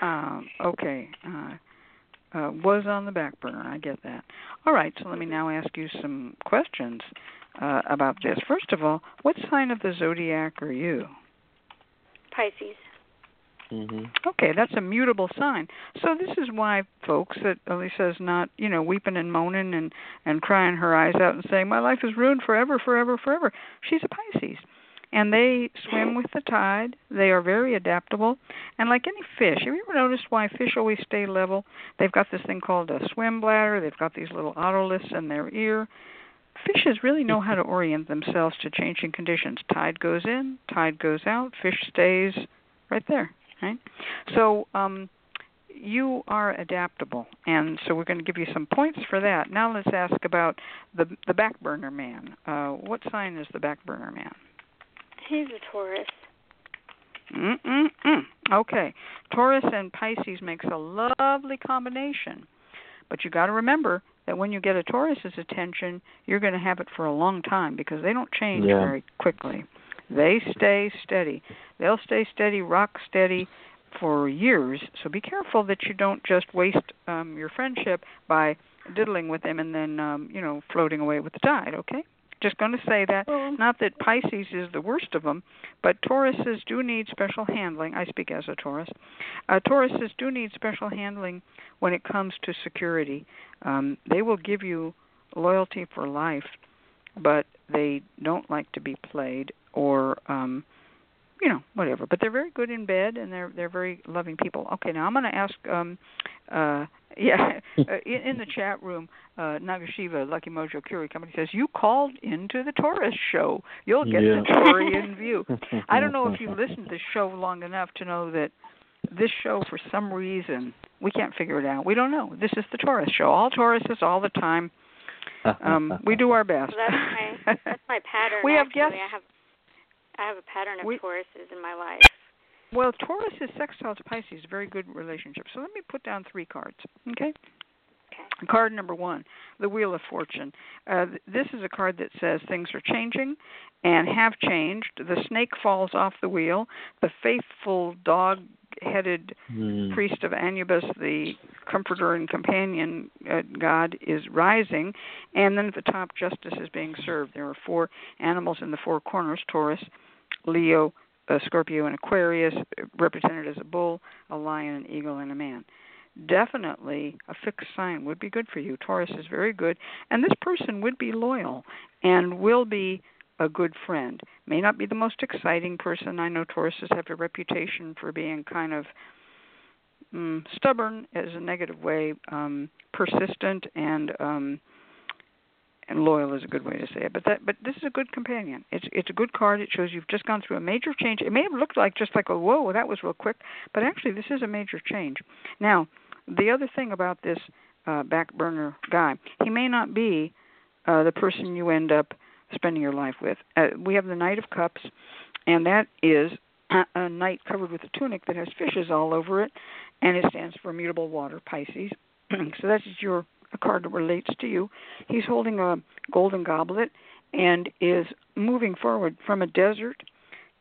Um, okay. Uh, uh, was on the back burner. I get that. All right. So let me now ask you some questions uh, about this. First of all, what sign of the zodiac are you? Pisces. Hmm Okay, that's a mutable sign. So this is why folks that Elisa's not, you know, weeping and moaning and and crying her eyes out and saying my life is ruined forever, forever, forever. She's a Pisces. And they swim with the tide. They are very adaptable. And like any fish, have you ever noticed why fish always stay level? They've got this thing called a swim bladder. They've got these little otoliths in their ear. Fishes really know how to orient themselves to changing conditions. Tide goes in, tide goes out, fish stays right there right? So um, you are adaptable, and so we're going to give you some points for that. Now let's ask about the the back burner man. Uh, what sign is the back burner man? He's a Taurus. Mm-mm-mm. Okay, Taurus and Pisces makes a lovely combination, but you got to remember that when you get a Taurus's attention, you're going to have it for a long time because they don't change Yeah. very quickly. They stay steady. They'll stay steady, rock steady for years. So be careful that you don't just waste um your friendship by diddling with them and then um, you know, floating away with the tide, okay? Just going to say that Well, not that Pisces is the worst of them, but Tauruses do need special handling. I speak as a Taurus. Uh, Tauruses do need special handling when it comes to security. Um, they will give you loyalty for life, but they don't like to be played or um, you know whatever. But they're very good in bed and they're they're very loving people. Okay, now I'm going to ask. Um, uh, yeah, uh, in, in the chat room, uh, Nagashiva, Lucky Mojo Curio Company says you called into the Taurus show. You'll get Yeah. the Taurian view. I don't know if you've listened to this show long enough to know that this show, for some reason, we can't figure it out. We don't know. This is the Taurus show. All Tauruses, all the time. Um, we do our best. So that's my that's my pattern. We have actually. guests. I have I have a pattern of We- Tauruses in my life. Well, Taurus is sextile to Pisces, very good relationship. So let me put down three cards, okay? Okay. Card number one, the Wheel of Fortune. Uh, this is a card that says things are changing and have changed. The snake falls off the wheel. The faithful dog headed Mm. priest of Anubis, the comforter and companion uh, god, is rising, and then at the top, justice is being served. There are four animals in the four corners: Taurus, Leo, uh, Scorpio, and Aquarius, represented as a bull, a lion, an eagle, and a man. Definitely, a fixed sign would be good for you. Taurus is very good, and this person would be loyal and will be a good friend. May not be the most exciting person. I know Tauruses have a reputation for being kind of mm, stubborn, as a negative way, um, persistent, and um, and loyal is a good way to say it. But that, but this is a good companion. It's it's a good card. It shows you've just gone through a major change. It may have looked like just like a whoa, that was real quick, but actually this is a major change. Now, the other thing about this uh, back burner guy, he may not be uh, the person you end up spending your life with. Uh, we have the Knight of Cups, and that is a, knight covered with a tunic that has fishes all over it, and it stands for mutable water, Pisces. so that's your a card that relates to you. He's holding a golden goblet and is moving forward from a desert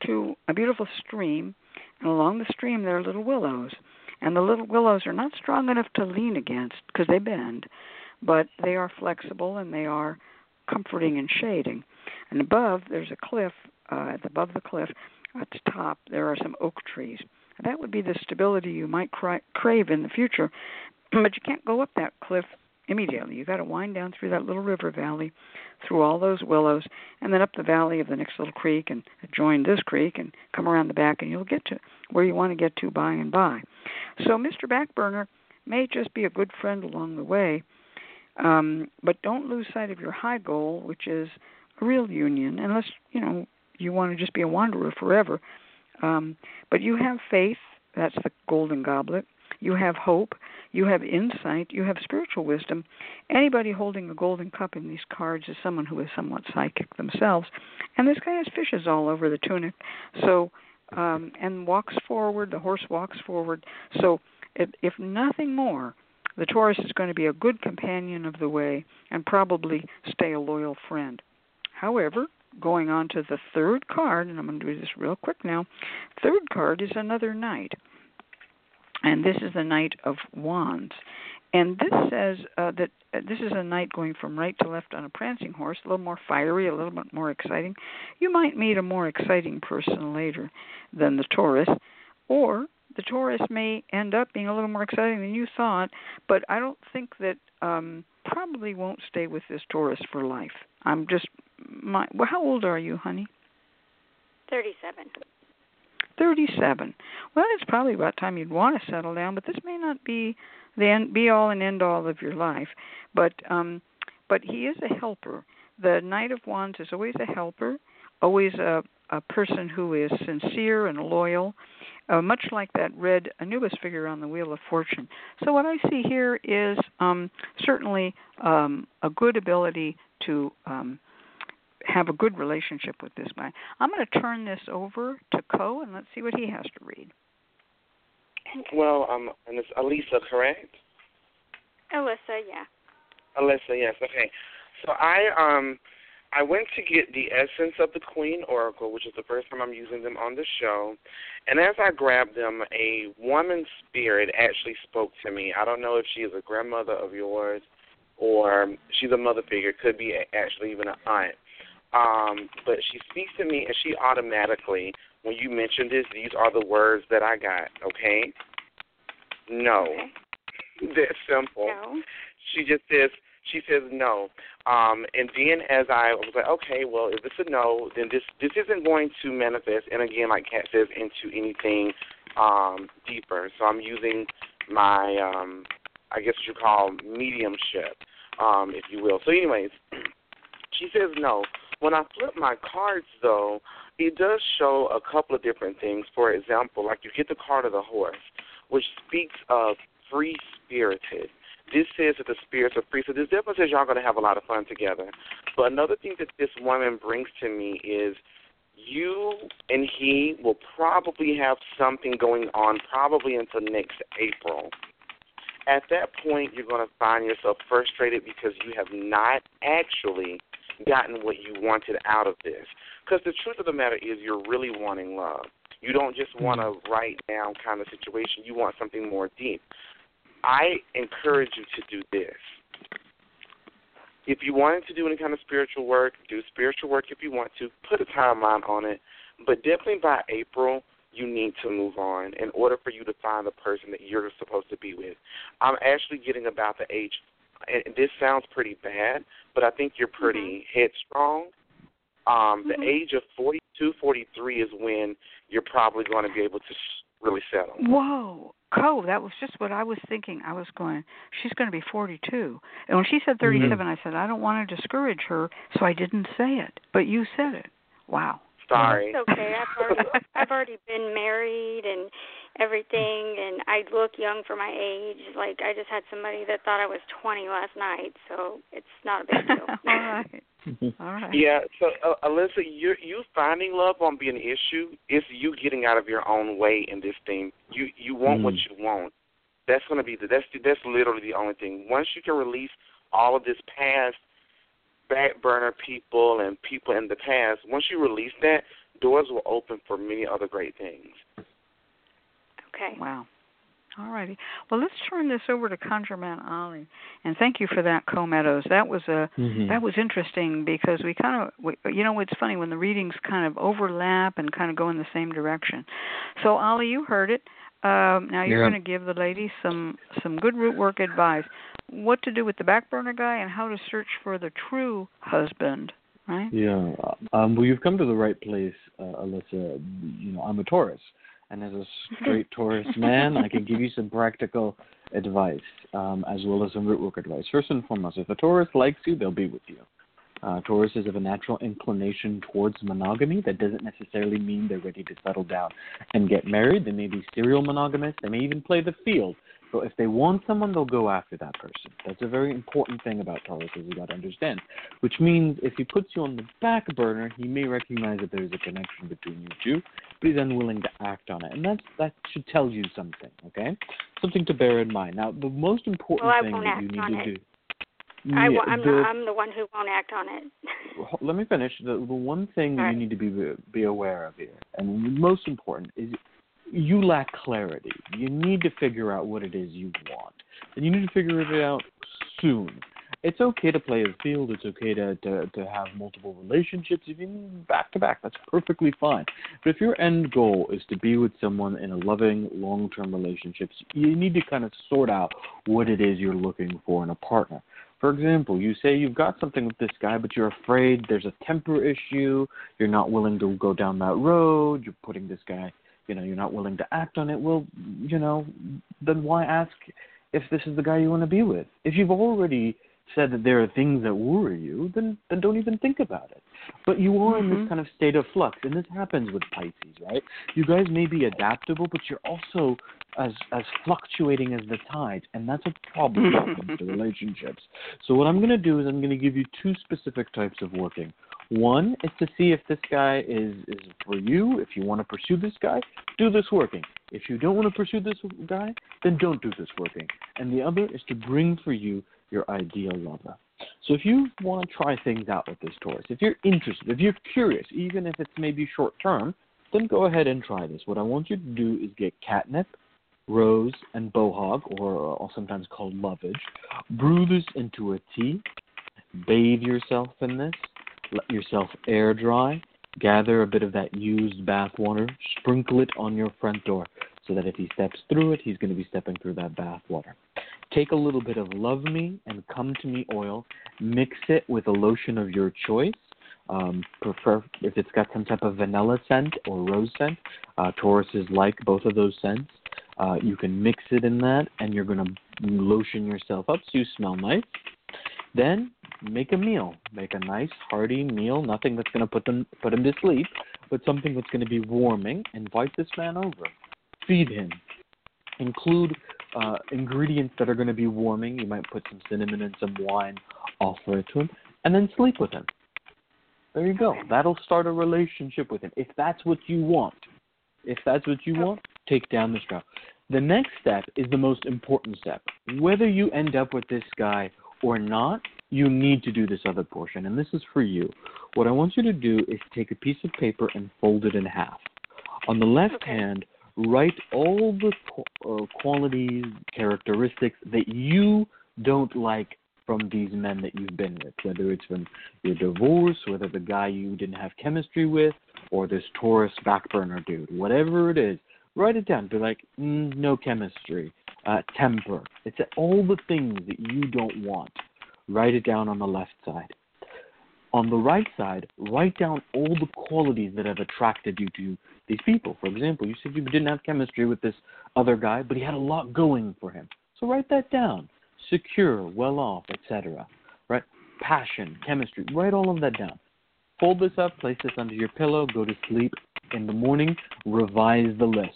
to a beautiful stream, and along the stream there are little willows. And the little willows are not strong enough to lean against because they bend, but they are flexible and they are comforting and shading. And above, there's a cliff. Uh, above the cliff, at the top, there are some oak trees. That would be the stability you might cry, crave in the future, but you can't go up that cliff immediately. You've got to wind down through that little river valley, through all those willows, and then up the valley of the next little creek and join this creek and come around the back, and you'll get to where you want to get to by and by. So, Mr. Backburner, may just be a good friend along the way. Um, but don't lose sight of your high goal, which is a real union, unless you know you want to just be a wanderer forever. Um, but you have faith. That's the golden goblet. You have hope. You have insight. You have spiritual wisdom. Anybody holding a golden cup in these cards is someone who is somewhat psychic themselves. And this guy has fishes all over the tunic. So, um, and walks forward. The horse walks forward. So, if, if nothing more, the Taurus is going to be a good companion of the way and probably stay a loyal friend. However, going on to the third card, and I'm going to do this real quick now. Third card is another knight and this is the Knight of Wands. And this says uh, that uh, this is a knight going from right to left on a prancing horse, a little more fiery, a little bit more exciting. You might meet a more exciting person later than the Taurus, or the Taurus may end up being a little more exciting than you thought, but I don't think that um probably won't stay with this Taurus for life. I'm just my well, how old are you, honey? 37. 37. Well, it's probably about time you'd want to settle down, but this may not be the end, be all and end all of your life. But um but he is a helper. The Knight of Wands is always a helper, always a a person who is sincere and loyal, uh, much like that red Anubis figure on the Wheel of Fortune. So what I see here is um, certainly um, a good ability to um, have a good relationship with this guy. I'm going to turn this over to Co and let's see what he has to read. Well, um, and it's Alisa, correct? Alyssa, yeah. Alyssa, yes. Okay. So I um I went to get the essence of the Queen Oracle, which is the first time I'm using them on the show. And as I grabbed them, a woman spirit actually spoke to me. I don't know if she is a grandmother of yours or she's a mother figure. Could be actually even an aunt. Um, but she speaks to me, and she automatically, when you mentioned this, these are the words that I got. Okay. No. Okay. That's simple. No. She just says she says no. Um, and then as I was like, okay, well, if it's a no, then this this isn't going to manifest. And again, like Kat says, into anything um, deeper. So I'm using my, um, I guess what you call mediumship, um, if you will. So, anyways, she says no. When I flip my cards, though, it does show a couple of different things. For example, like you get the card of the horse, which speaks of free spirited. This says that the spirits are free. So this definitely says y'all going to have a lot of fun together. But another thing that this woman brings to me is you and he will probably have something going on probably until next April. At that point, you're going to find yourself frustrated because you have not actually gotten what you wanted out of this. Because the truth of the matter is, you're really wanting love. You don't just mm-hmm. want a right now kind of situation. You want something more deep. I encourage you to do this. If you wanted to do any kind of spiritual work, do spiritual work if you want to. Put a timeline on it. But definitely by April, you need to move on in order for you to find the person that you're supposed to be with. I'm actually getting about the age, this sounds pretty bad, but I think you're pretty mm-hmm. headstrong. Um, mm-hmm. The age of 42, 43 is when you're probably going to be able to really settle. Whoa. Co, that was just what I was thinking. I was going, she's going to be 42. And when she said 37, mm-hmm. I said, I don't want to discourage her, so I didn't say it. But you said it. Wow. Sorry. It's okay. I've already, I've already been married and everything, and I look young for my age. Like I just had somebody that thought I was 20 last night, so it's not a big deal. All right. All right. Yeah. So, uh, Alyssa, you you finding love won't be an issue. It's you getting out of your own way in this thing. You you want mm. what you want. That's going to be the that's that's literally the only thing. Once you can release all of this past back burner people and people in the past, once you release that, doors will open for many other great things. Okay. Wow. All righty. Well, let's turn this over to ConjureMan Ali, and thank you for that, Co Meadows. That was a mm-hmm. that was interesting because we kind of we, you know it's funny when the readings kind of overlap and kind of go in the same direction. So Ali, you heard it. Um, now you're yeah. going to give the lady some some good root work advice. What to do with the back burner guy and how to search for the true husband. Right? Yeah. Um, well, you've come to the right place, uh, Alyssa. You know, I'm a Taurus and as a straight Taurus man, I can give you some practical advice um, as well as some root work advice. First and foremost, if a Taurus likes you, they'll be with you. Uh, Tauruses have a natural inclination towards monogamy. That doesn't necessarily mean they're ready to settle down and get married. They may be serial monogamous. They may even play the field. So if they want someone, they'll go after that person. That's a very important thing about Tauruses you got to understand. Which means if he puts you on the back burner, he may recognize that there's a connection between you two, but he's unwilling to act on it. And that's, that should tell you something, okay? Something to bear in mind. Now, the most important well, thing that you need to it. do I, yeah, I'm, the, the, I'm the one who won't act on it. let me finish. The, the one thing right. you need to be be aware of here, and most important, is you lack clarity. You need to figure out what it is you want, and you need to figure it out soon. It's okay to play a field. It's okay to, to, to have multiple relationships, even back to back. That's perfectly fine. But if your end goal is to be with someone in a loving, long term relationship, you need to kind of sort out what it is you're looking for in a partner. For example, you say you've got something with this guy, but you're afraid there's a temper issue. You're not willing to go down that road. You're putting this guy, you know, you're not willing to act on it. Well, you know, then why ask if this is the guy you want to be with? If you've already said that there are things that worry you, then then don't even think about it. But you are mm-hmm. in this kind of state of flux, and this happens with Pisces, right? You guys may be adaptable, but you're also as as fluctuating as the tides, and that's a problem when it comes to relationships. So what I'm going to do is I'm going to give you two specific types of working. One is to see if this guy is is for you. If you want to pursue this guy, do this working. If you don't want to pursue this guy, then don't do this working. And the other is to bring for you your ideal lover. So if you want to try things out with this Taurus, if you're interested, if you're curious, even if it's maybe short term, then go ahead and try this. What I want you to do is get catnip, rose, and bohog, or uh, sometimes called lovage. Brew this into a tea. Bathe yourself in this. Let yourself air dry. Gather a bit of that used bath water. Sprinkle it on your front door so that if he steps through it, he's going to be stepping through that bath water. Take a little bit of Love Me and Come to Me oil, mix it with a lotion of your choice. Um, prefer if it's got some type of vanilla scent or rose scent. Uh, Tauruses like both of those scents. Uh, you can mix it in that, and you're going to lotion yourself up so you smell nice. Then make a meal. Make a nice hearty meal. Nothing that's going to put them put him to sleep, but something that's going to be warming. Invite this man over. Feed him. Include uh, ingredients that are going to be warming. You might put some cinnamon and some wine, offer it to him, and then sleep with him. There you go. That'll start a relationship with him. If that's what you want, if that's what you want, take down the straw. The next step is the most important step. Whether you end up with this guy or not, you need to do this other portion, and this is for you. What I want you to do is take a piece of paper and fold it in half. On the left okay. hand, write all the uh, qualities, characteristics that you don't like from these men that you've been with, whether it's from your divorce, whether the guy you didn't have chemistry with, or this Taurus backburner dude, whatever it is, write it down. Be like, mm, no chemistry, uh, temper. It's all the things that you don't want. Write it down on the left side. On the right side, write down all the qualities that have attracted you to these people. For example, you said you didn't have chemistry with this other guy, but he had a lot going for him. So write that down. Secure, well off, etc. Right? Passion, chemistry. Write all of that down. Fold this up, place this under your pillow, go to sleep. In the morning, revise the list.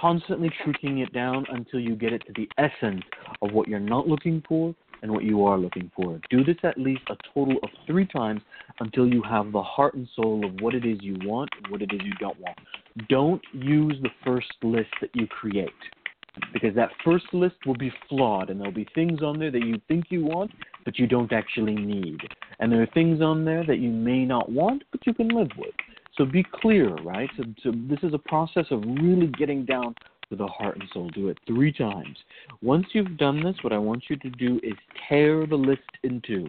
Constantly tweaking it down until you get it to the essence of what you're not looking for and what you are looking for. Do this at least a total of three times until you have the heart and soul of what it is you want and what it is you don't want. Don't use the first list that you create because that first list will be flawed and there'll be things on there that you think you want but you don't actually need. And there are things on there that you may not want but you can live with. So be clear, right? So, so this is a process of really getting down with the heart and soul. Do it three times. Once you've done this, what I want you to do is tear the list in two.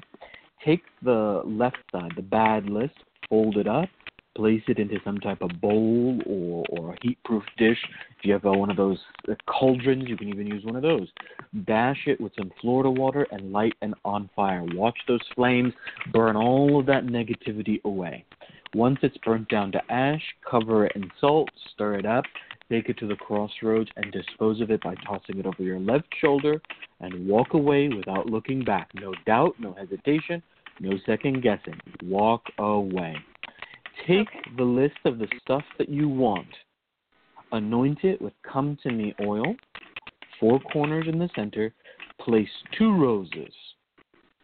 Take the left side, the bad list, fold it up, place it into some type of bowl or, or a heat-proof dish. If you have one of those uh, cauldrons, you can even use one of those. Bash it with some Florida water and light and on fire. Watch those flames burn all of that negativity away. Once it's burnt down to ash, cover it in salt, stir it up, take it to the crossroads, and dispose of it by tossing it over your left shoulder and walk away without looking back. No doubt, no hesitation, no second guessing. Walk away. Take Okay. the list of the stuff that you want, anoint it with come to me oil, four corners in the center, place two roses,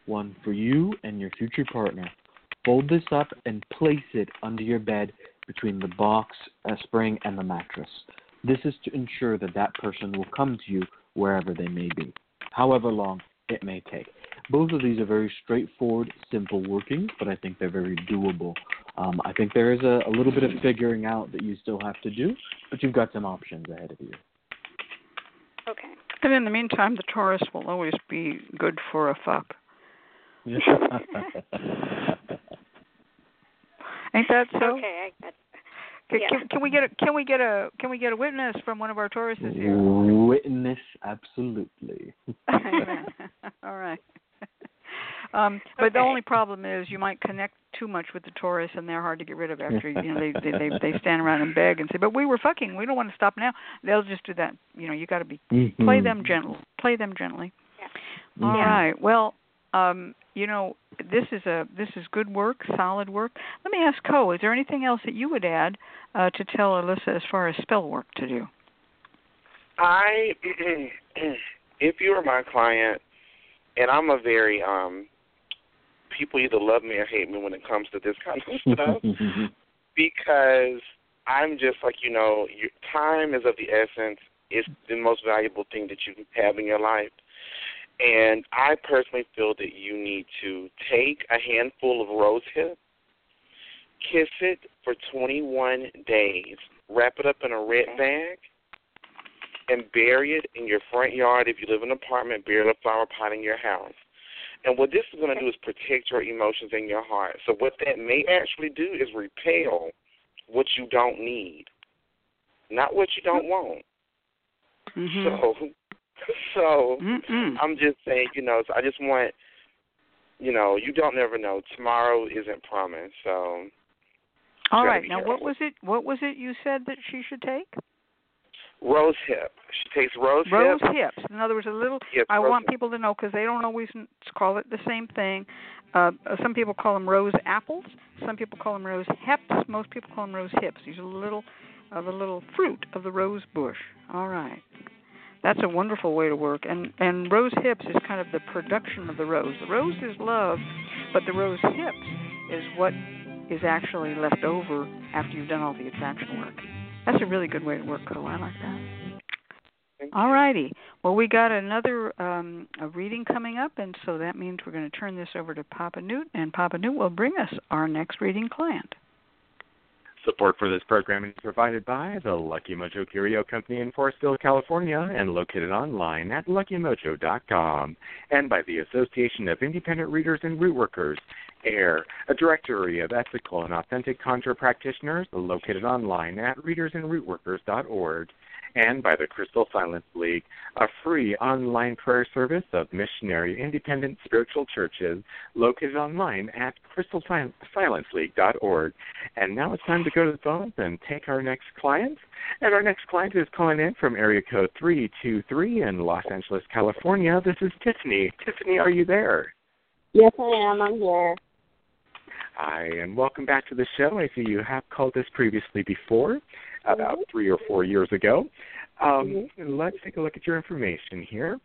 one for you and your future partner. Fold this up and place it under your bed between the box, a spring, and the mattress. This is to ensure that that person will come to you wherever they may be, however long it may take. Both of these are very straightforward, simple workings, but I think they're very doable. Um, I think there is a, a little bit of figuring out that you still have to do, but you've got some options ahead of you. Okay. And in the meantime, the Taurus will always be good for a fuck. Ain't that so? Okay, I got Can, yeah. can, can we get a can we get a can we get a witness from one of our Tauruses here? Witness, absolutely. All right. Um, but the only problem is you might connect too much with the Taurus, and they're hard to get rid of after you know they they they, they stand around and beg and say, "But we were fucking. We don't want to stop now." They'll just do that. You know, you got to be play them gentle. Play them gently. Yeah. All Mhm. right. Well, um, you know, this is a this is good work, solid work. Let me ask Co. Is there anything else that you would add uh, to tell Alyssa as far as spell work to do? I, if you were my client, and I'm a very um, people either love me or hate me when it comes to this kind of stuff because I'm just like you know, your time is of the essence. It's the most valuable thing that you have in your life. And I personally feel that you need to take a handful of rose hip, kiss it for 21 days, wrap it up in a red bag, and bury it in your front yard. If you live in an apartment, bury it in a flower pot in your house. And what this is going to do is protect your emotions and your heart. So what that may actually do is repel what you don't need, not what you don't want. Mm-hmm. So, so Mm-mm. I'm just saying, you know, so I just want, you know, you don't never know. Tomorrow isn't promised, so All right. gotta right. be Now, what was it? What was it you said that she should take? rose hip. She takes rose, hips. Rose hip. hips. In other words, a little. I want hip. people to know because they don't always call it the same thing. Uh, some people call them rose apples. Some people call them rose hips. Most people call them rose hips. These are the little, uh, the little fruit of the rose bush. All right. That's a wonderful way to work. And and rose hips is kind of the production of the rose. The rose is love, but the rose hips is what is actually left over after you've done all the attraction work. That's a really good way to work, Co. I like that. All righty. Well, we got another um, a reading coming up, and so that means we're going to turn this over to Papa Newt, and Papa Newt will bring us our next reading client. Support for this program is provided by the Lucky Mojo Curio Company in Forestville, California, and located online at luckymojo.com, and by the Association of Independent Readers and Root Workers, AIRR, a directory of ethical and authentic conjure practitioners located online at readersandrootworkers.org, and by the Crystal Silence League, a free online prayer service of missionary independent spiritual churches located online at crystalsilenceleague.org. And now it's time to go to the phones and take our next client. And our next client is calling in from area code 323 in Los Angeles, California. This is Tiffany. Tiffany, are you there? Yes, I am. I'm here. Hi, and welcome back to the show. I see you have called us previously before, about three or four years ago. Um, Let's take a look at your information here.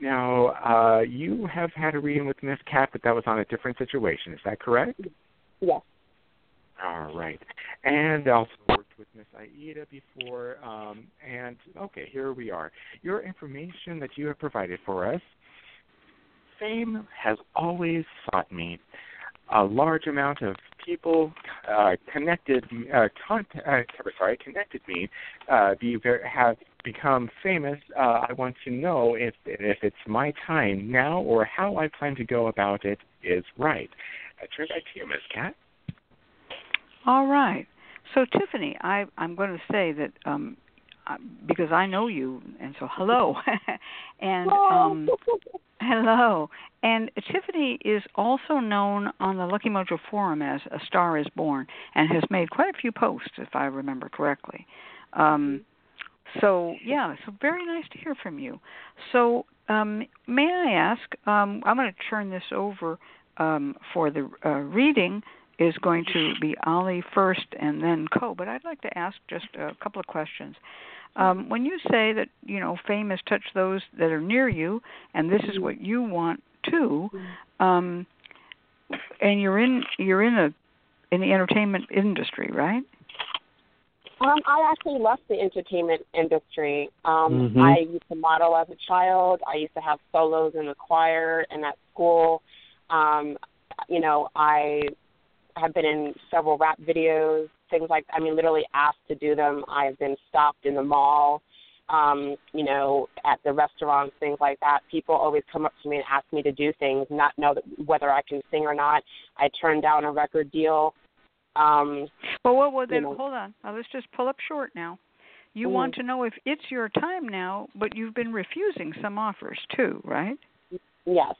Now, uh, you have had a reading with Miss Cat, but that was on a different situation. Is that correct? Yes. All right. And also worked with Miss Aida before. Um, and okay, here we are. Your information that you have provided for us. Fame has always sought me. A large amount of people uh, connected, uh, uh, sorry, connected me. Uh, be ver- have become famous. Uh, I want to know if if it's my time now or how I plan to go about it is right. I turn back to you, Miss Cat. All right. So Tiffany, I, I'm going to say that um, uh, because I know you, and so hello, and um, hello. And Tiffany is also known on the Lucky Mojo forum as A Star Is Born, and has made quite a few posts, if I remember correctly. Um, so yeah, so very nice to hear from you. So um, may I ask? Um, I'm going to turn this over um, for the uh, reading is going to be Ali first and then Co. But I'd like to ask just a couple of questions. Um, when you say that you know fame has touched those that are near you, and this is what you want too, um, and you're in you're in a in the entertainment industry, right? Um, I actually left the entertainment industry. Um, Mhm. I used to model as a child. I used to have solos in the choir and at school. Um, you know, I have been in several rap videos, things like I mean, literally asked to do them. I've been stopped in the mall, um, you know, at the restaurants, things like that. People always come up to me and ask me to do things, not know that, whether I can sing or not. I turned down a record deal. Um, Well, well, well then know. hold on. Now let's just pull up short now. You Mhm. want to know if it's your time now, but you've been refusing some offers too, right? yes.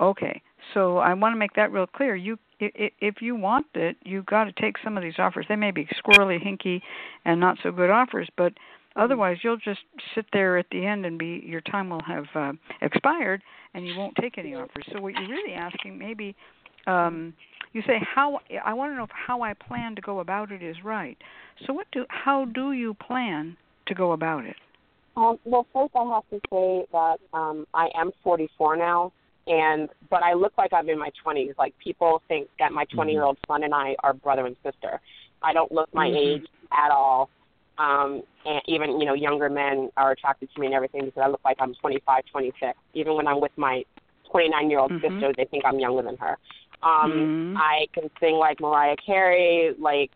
Okay, so I want to make that real clear. You, i- i- if you want it, you've got to take some of these offers. They may be squirrely, hinky, and not so good offers, but otherwise you'll just sit there at the end and be your time will have uh, expired, and you won't take any offers. So what you're really asking, maybe, um, you say how I want to know if how I plan to go about it is right. So what do how do you plan to go about it? Um, well, first I have to say that um, I am 44 now, and but I look like I'm in my 20s. Like people think that my 20 year old son and I are brother and sister. I don't look my Mhm. age at all. Um, and even you know younger men are attracted to me and everything because I look like I'm 25, 26. Even when I'm with my 29 year old Mhm. sister, they think I'm younger than her. Um, Mhm. I can sing like Mariah Carey, like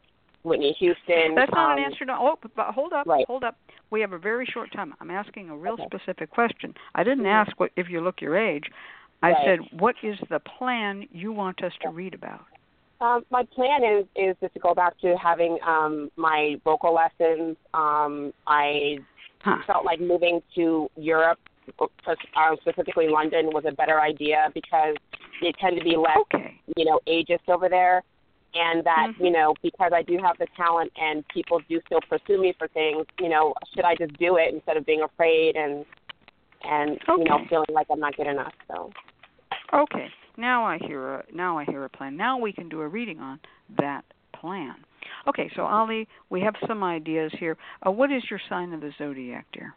Whitney Houston. That's not um, an answer to. Oh, but hold up, right. hold up. We have a very short time. I'm asking a real Okay. specific question. I didn't Mhm. ask what if you look your age. I Right. said, what is the plan you want us to read about? Um, my plan is is just to go back to having um, my vocal lessons. Um, I Huh. felt like moving to Europe, uh, specifically London, was a better idea because they tend to be less, Okay. you know, ageist over there, and that Mhm. you know because I do have the talent and people do still pursue me for things. You know, should I just do it instead of being afraid and and you know feeling like I'm not good enough? So. Okay. Now I hear a now I hear a plan. Now we can do a reading on that plan. Okay, so Ali, we have some ideas here. Uh, what is your sign of the zodiac, dear?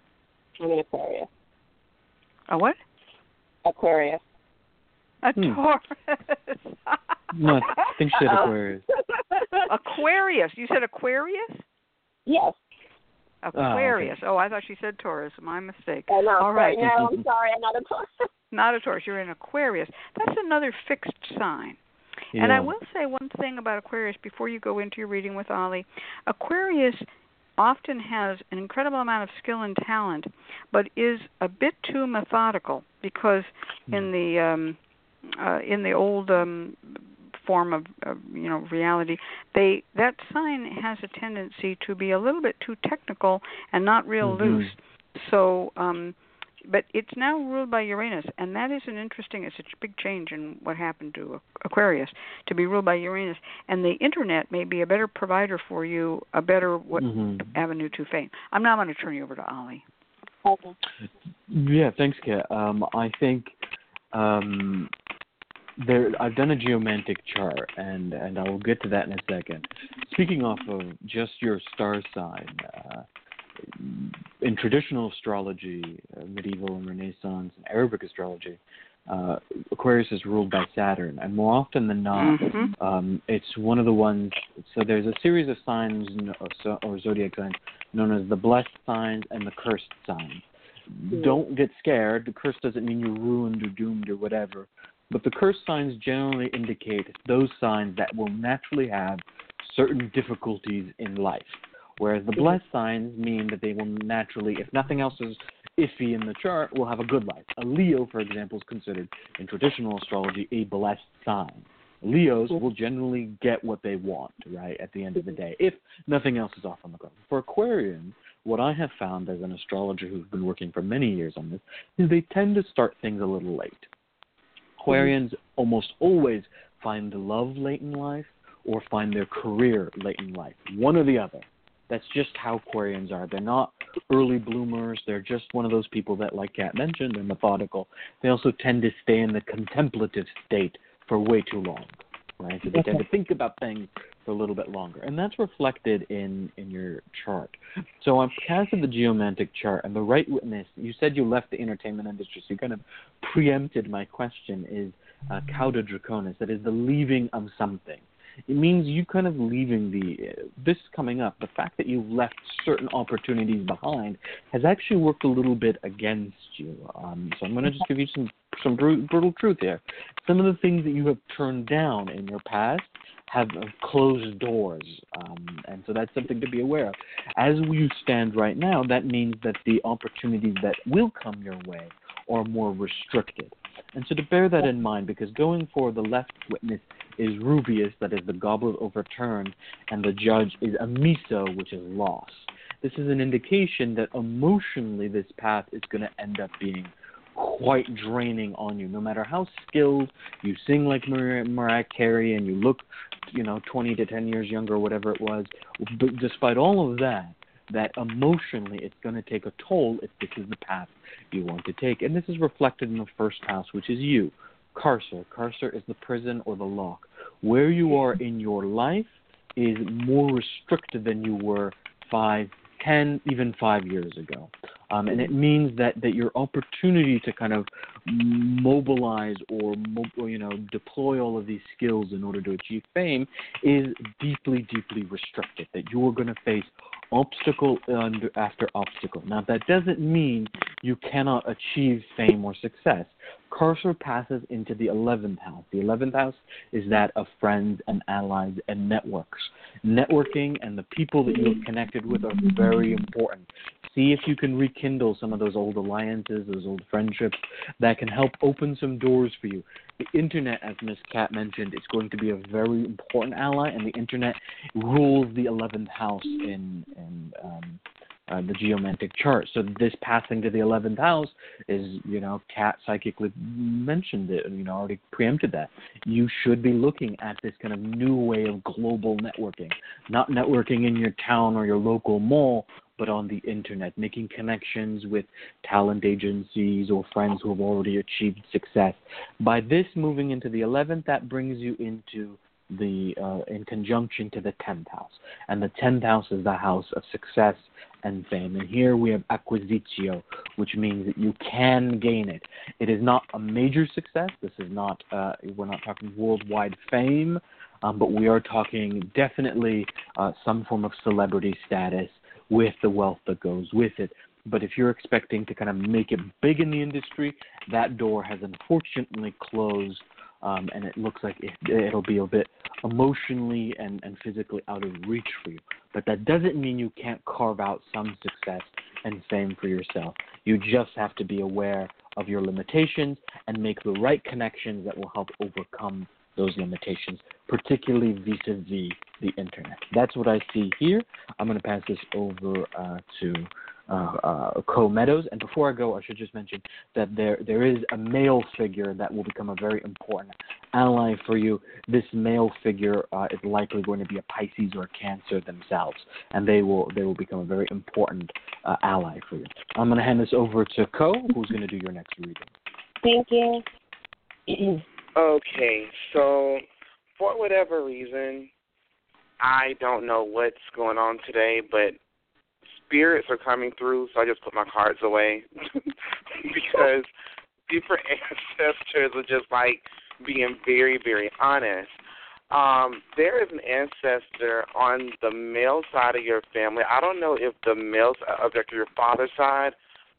I'm an Aquarius. A what? Aquarius. A Hmm. Taurus. No, I think she said Aquarius. Aquarius. You said Aquarius? Yes. Aquarius. Oh, I thought she said Taurus. My mistake. I know. All right. No, I'm sorry. I'm not a Taurus. Not a Taurus. You're in Aquarius. That's another fixed sign. And I will say one thing about Aquarius before you go into your reading with Ali. Aquarius often has an incredible amount of skill and talent, but is a bit too methodical because in the um, uh, in the old um, form of uh, you know reality, they that sign has a tendency to be a little bit too technical and not real Mhm. loose. So. Um, but it's now ruled by Uranus, and that is an interesting. It's a big change in what happened to Aquarius to be ruled by Uranus, and the internet may be a better provider for you, a better what Mhm. avenue to fame. I'm now going to turn you over to Ali. Okay. Yeah, thanks, Cat. Um, I think um, there. I've done a geomantic chart, and and I will get to that in a second. Speaking off of just your star sign, uh, in traditional astrology, uh, medieval and Renaissance and Arabic astrology, uh, Aquarius is ruled by Saturn, and more often than not, Mhm. um, it's one of the ones. So there's a series of signs or or zodiac signs known as the blessed signs and the cursed signs. Don't get scared. The curse doesn't mean you're ruined or doomed or whatever. But the cursed signs generally indicate those signs that will naturally have certain difficulties in life. Whereas the blessed signs mean that they will naturally, if nothing else is iffy in the chart, will have a good life. A Leo, for example, is considered in traditional astrology a blessed sign. Leos will generally get what they want, right, at the end of the mm-hmm. day, if nothing else is off on the ground. For Aquarians, what I have found as an astrologer who's been working for many years on this is they tend to start things a little late. Aquarians almost always find love late in life or find their career late in life, one or the other. That's just how Aquarians are. They're not early bloomers. They're just one of those people that, like Cat mentioned, they're methodical. They also tend to stay in the contemplative state for way too long, right? So they tend to think about things for a little bit longer, and that's reflected in in your chart. So on cast of the geomantic chart and the right witness, you said you left the entertainment industry, so you kind of preempted my question. Is uh, cauda draconis, that is the leaving of something it means you kind of leaving the uh, this coming up. The fact that you've left certain opportunities behind has actually worked a little bit against you. Um, so I'm going to just give you some some brutal truth here. Some of the things that you have turned down in your past have closed doors, um, and so that's something to be aware of. As you stand right now, that means that the opportunities that will come your way are more restricted. And so to bear that in mind, because going for the left witness is Rubeus, that is the goblet overturned, and the judge is Amissio, which is loss. This is an indication that emotionally this path is going to end up being quite draining on you. No matter how skilled you sing like Mariah, Mariah Carey and you look, you know, 20 to 10 years younger or whatever it was, but despite all of that, that emotionally it's going to take a toll if this is the path you want to take. And this is reflected in the first house, which is you. Carcer. Carcer is the prison or the lock. Where you are in your life is more restricted than you were five, ten, even five years ago. Um, and it means that, that your opportunity to kind of mobilize or, or you know deploy all of these skills in order to achieve fame is deeply, deeply restricted. That you are going to face obstacle after obstacle. Now, that doesn't mean you cannot achieve fame or success. Carcer passes into the 11th house. The 11th house is that of friends and allies and networks. Networking and the people that you have connected with are very important. See if you can rekindle some of those old alliances, those old friendships that can help open some doors for you. The internet, as Ms. Cat mentioned, is going to be a very important ally, and the internet rules the 11th house in, in um, uh, the geomantic chart. So this passing to the 11th house is, you know, Cat psychically mentioned it, you know, already preempted that. You should be looking at this kind of new way of global networking, not networking in your town or your local mall, but on the internet, making connections with talent agencies or friends who have already achieved success. By this moving into the 11th, that brings you into the uh, in conjunction to the 10th house, and the 10th house is the house of success and fame. And here we have acquisitio, which means that you can gain it. It is not a major success. This is not uh, we're not talking worldwide fame, um, but we are talking definitely uh, some form of celebrity status with the wealth that goes with it. But if you're expecting to kind of make it big in the industry, that door has unfortunately closed, um, and it looks like it, it'll be a bit emotionally and, and physically out of reach for you. But that doesn't mean you can't carve out some success and fame for yourself. You just have to be aware of your limitations and make the right connections that will help overcome those limitations, particularly vis-a-vis the internet. That's what I see here. I'm going to pass this over uh, to uh, uh, Co Meadows. And before I go, I should just mention that there there is a male figure that will become a very important ally for you. This male figure uh, is likely going to be a Pisces or a Cancer themselves, and they will they will become a very important uh, ally for you. I'm going to hand this over to Co, who's going to do your next reading. Thank you. Okay, so for whatever reason, I don't know what's going on today, but spirits are coming through, so I just put my cards away because different ancestors are just like being very, very honest. Um, there is an ancestor on the male side of your family. I don't know if the male side of your father's side,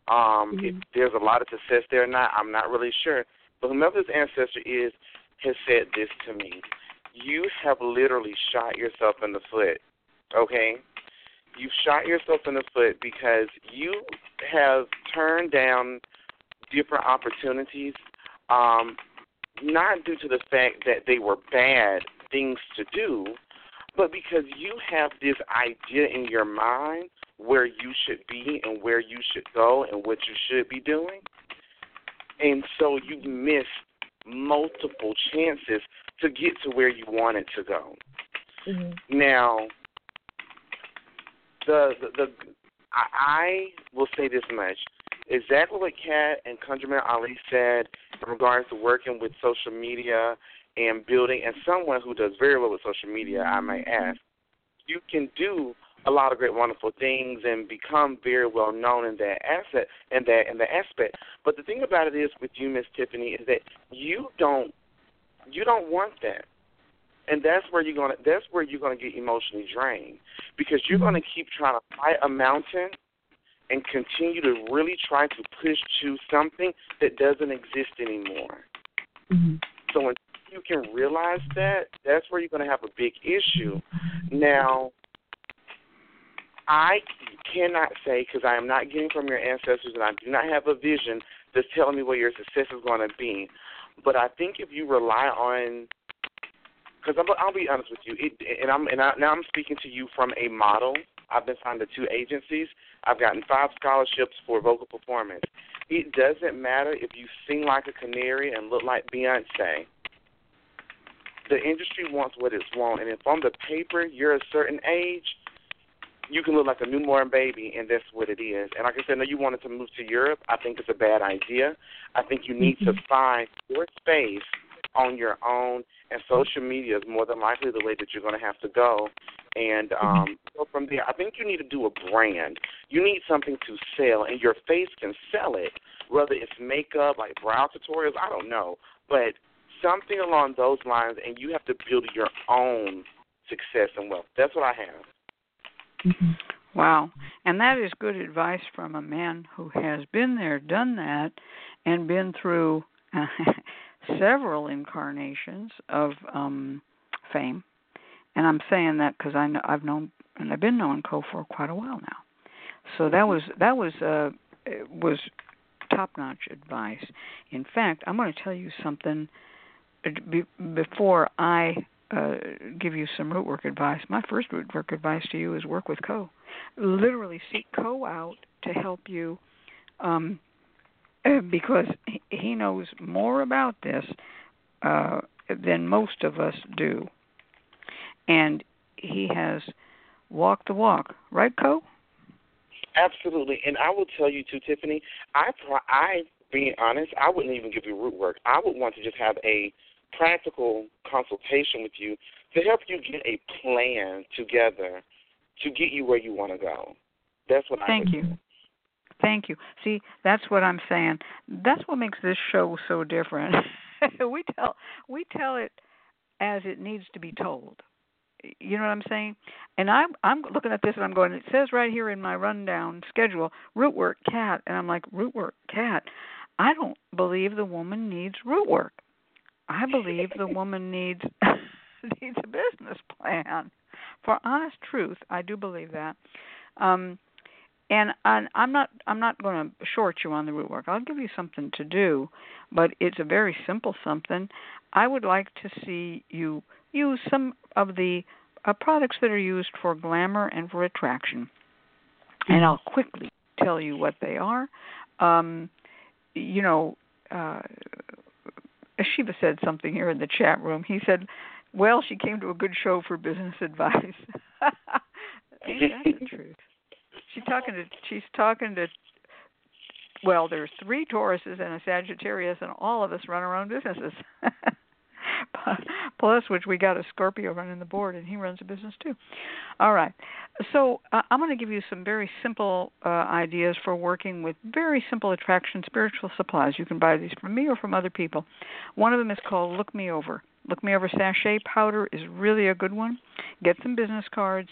um, mm-hmm. if there's a lot of success there or not. I'm not really sure. But whomever this ancestor is has said this to me. You have literally shot yourself in the foot. Okay? You've shot yourself in the foot because you have turned down different opportunities um, not due to the fact that they were bad things to do, but because you have this idea in your mind where you should be and where you should go and what you should be doing. And so you miss multiple chances to get to where you wanted to go. Mm-hmm. Now, the, the the I will say this much: exactly what Cat and ConjureMan Ali said in regards to working with social media and building, and someone who does very well with social media, I might ask, you can do a lot of great, wonderful things and become very well known in that asset and that in the aspect. But the thing about it is with you, Miss Tiffany, is that you don't you don't want that. And that's where you're gonna that's where you're gonna get emotionally drained. Because you're gonna keep trying to fight a mountain and continue to really try to push to something that doesn't exist anymore. Mm-hmm. So when you can realize that, that's where you're going to have a big issue. Now, I cannot say because I am not getting from your ancestors and I do not have a vision that's telling me what your success is going to be. But I think if you rely on, because I'll be honest with you, it, and I'm and I, now I'm speaking to you from a model. I've been signed to two agencies. I've gotten five scholarships for vocal performance. It doesn't matter if you sing like a canary and look like Beyonce the industry wants what it's want, and if on the paper you're a certain age, you can look like a newborn baby, and that's what it is. And like I said, no, you wanted to move to Europe. I think it's a bad idea. I think you need to mm-hmm. find your space on your own, and social media is more than likely the way that you're going to have to go. And um, so from there, I think you need to do a brand. You need something to sell, and your face can sell it. Whether it's makeup, like brow tutorials, I don't know, but something along those lines, and you have to build your own success and wealth. That's what I have. Mm-hmm. Wow. And that is good advice from a man who has been there, done that, and been through several incarnations of um fame. And I'm saying that because I know, I've known and I've been knowing Co for quite a while now. So that was that was uh was top notch advice. In fact, I'm going to tell you something before I uh, give you some root work advice, my first root work advice to you is work with Co. Literally seek Co out to help you um, because he knows more about this uh, than most of us do. And he has walked the walk, right, Co? Absolutely, and I will tell you too, Tiffany. I, I, being honest, I wouldn't even give you root work. I would want to just have a practical consultation with you to help you get a plan together to get you where you want to go. That's what Thank I Thank you. Do. Thank you. See, that's what I'm saying. That's what makes this show so different. we tell we tell it as it needs to be told. You know what I'm saying? And I'm I'm looking at this and I'm going. It says right here in my rundown schedule, root work cat, and I'm like root work cat. I don't believe the woman needs root work. I believe the woman needs needs a business plan. For honest truth, I do believe that. Um, and I, I'm not I'm not going to short you on the root work. I'll give you something to do, but it's a very simple something. I would like to see you use some of the uh, products that are used for glamour and for attraction, and I'll quickly tell you what they are. Um, you know, uh, Shiva said something here in the chat room. He said, "Well, she came to a good show for business advice." Ain't that the truth? She's talking to she's talking to well, there's three Tauruses and a Sagittarius, and all of us run our own businesses. Plus, which we got a Scorpio running the board, and he runs a business too. All right, so uh, I'm going to give you some very simple uh, ideas for working with very simple attraction spiritual supplies. You can buy these from me or from other people. One of them is called Look Me Over. Look Me Over Sachet Powder is really a good one. Get some business cards,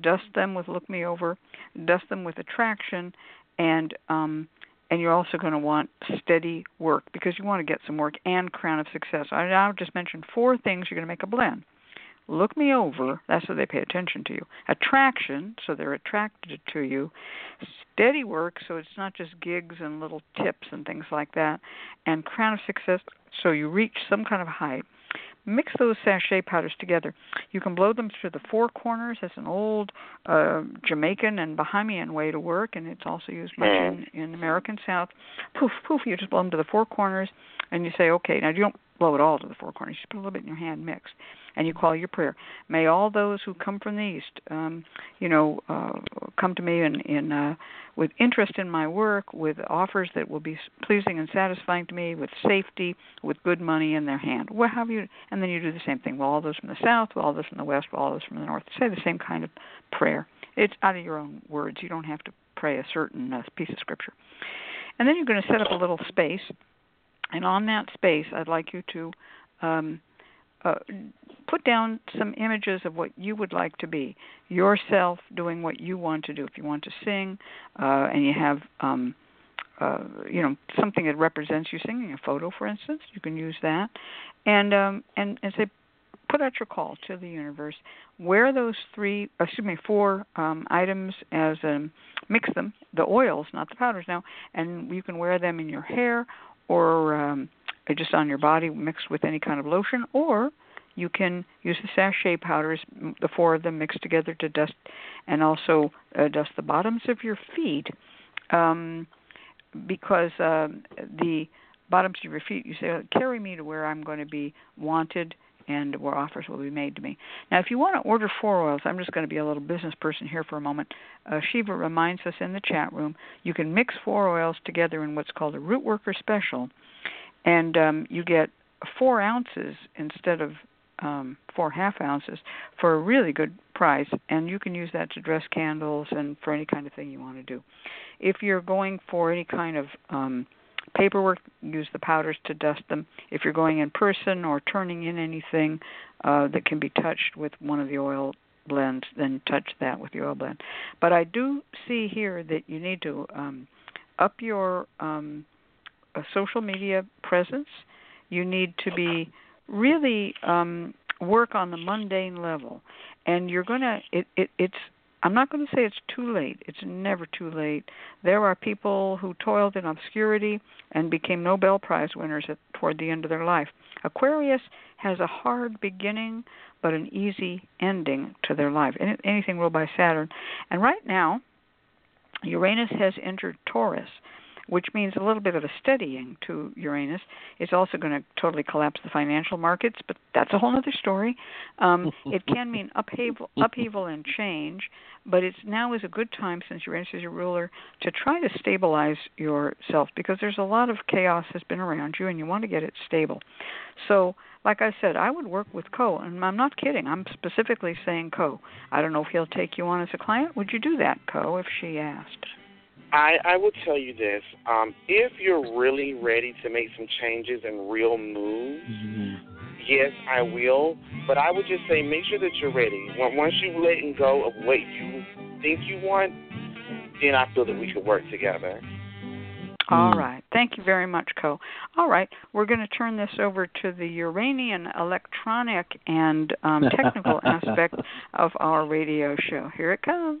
dust them with Look Me Over, dust them with Attraction, and um, and you're also going to want steady work because you want to get some work and crown of success. I now just mentioned four things you're going to make a blend. Look me over, that's so they pay attention to you. Attraction, so they're attracted to you. Steady work, so it's not just gigs and little tips and things like that. And crown of success, So you reach some kind of height. Mix those sachet powders together. You can blow them through the four corners. That's an old uh, Jamaican and Bahamian way to work, and it's also used much in, in American South. Poof, poof. You just blow them to the four corners, and you say, okay. Now you don't blow it all to the four corners. You put a little bit in your hand, mix, and you call your prayer. May all those who come from the east, um, you know, uh, come to me in, in uh, with interest in my work, with offers that will be pleasing and satisfying to me, with safety, with good money in their hand. Well, have you? And then you do the same thing. Well, all those from the south, well, all those from the west, well, all those from the north. Say the same kind of prayer. It's out of your own words. You don't have to pray a certain uh, piece of scripture. And then you're going to set up a little space, and on that space, I'd like you to um, uh, put down some images of what you would like to be. Yourself doing what you want to do. If you want to sing uh, and you have um, uh, you know something that represents you singing a photo for instance you can use that. And um, and and say put out your call to the universe. Wear those three excuse me four um, items as um, mix them the oils not the powders now and you can wear them in your hair or um, just on your body mixed with any kind of lotion, or you can use the sachet powders, the four of them mixed together to dust, and also uh, dust the bottoms of your feet, um, because uh, the bottoms of your feet, you say, carry me to where I'm going to be wanted and where offers will be made to me. Now, if you want to order four oils, I'm just going to be a little business person here for a moment. Uh, Shiva reminds us in the chat room you can mix four oils together in what's called a root worker special and um, you get four ounces instead of um, four half ounces for a really good price, and you can use that to dress candles and for any kind of thing you want to do. If you're going for any kind of um, paperwork, use the powders to dust them. If you're going in person or turning in anything uh, that can be touched with one of the oil blends, then touch that with the oil blend. But I do see here that you need to um, up your um, a social media presence. You need to be really um, work on the mundane level, and you're gonna. It, it, it's. I'm not going to say it's too late. It's never too late. There are people who toiled in obscurity and became Nobel Prize winners at, toward the end of their life. Aquarius has a hard beginning, but an easy ending to their life. Anything ruled by Saturn, and right now, Uranus has entered Taurus which means a little bit of a steadying to Uranus. It's also going to totally collapse the financial markets, but that's a whole other story. Um, it can mean upheaval, upheaval and change, but it's now is a good time since Uranus is your ruler to try to stabilize yourself because there's a lot of chaos has been around you, and you want to get it stable. So like I said, I would work with Co. And I'm not kidding. I'm specifically saying Co. I don't know if he'll take you on as a client. Would you do that, Co. If she asked. I, I will tell you this. Um, if you're really ready to make some changes and real moves, mm-hmm. yes, I will. But I would just say make sure that you're ready. Once you've letting go of what you think you want, then I feel that we could work together. All mm. right. Thank you very much, Co. All right. We're going to turn this over to the Uranian electronic and um, technical aspect of our radio show. Here it comes.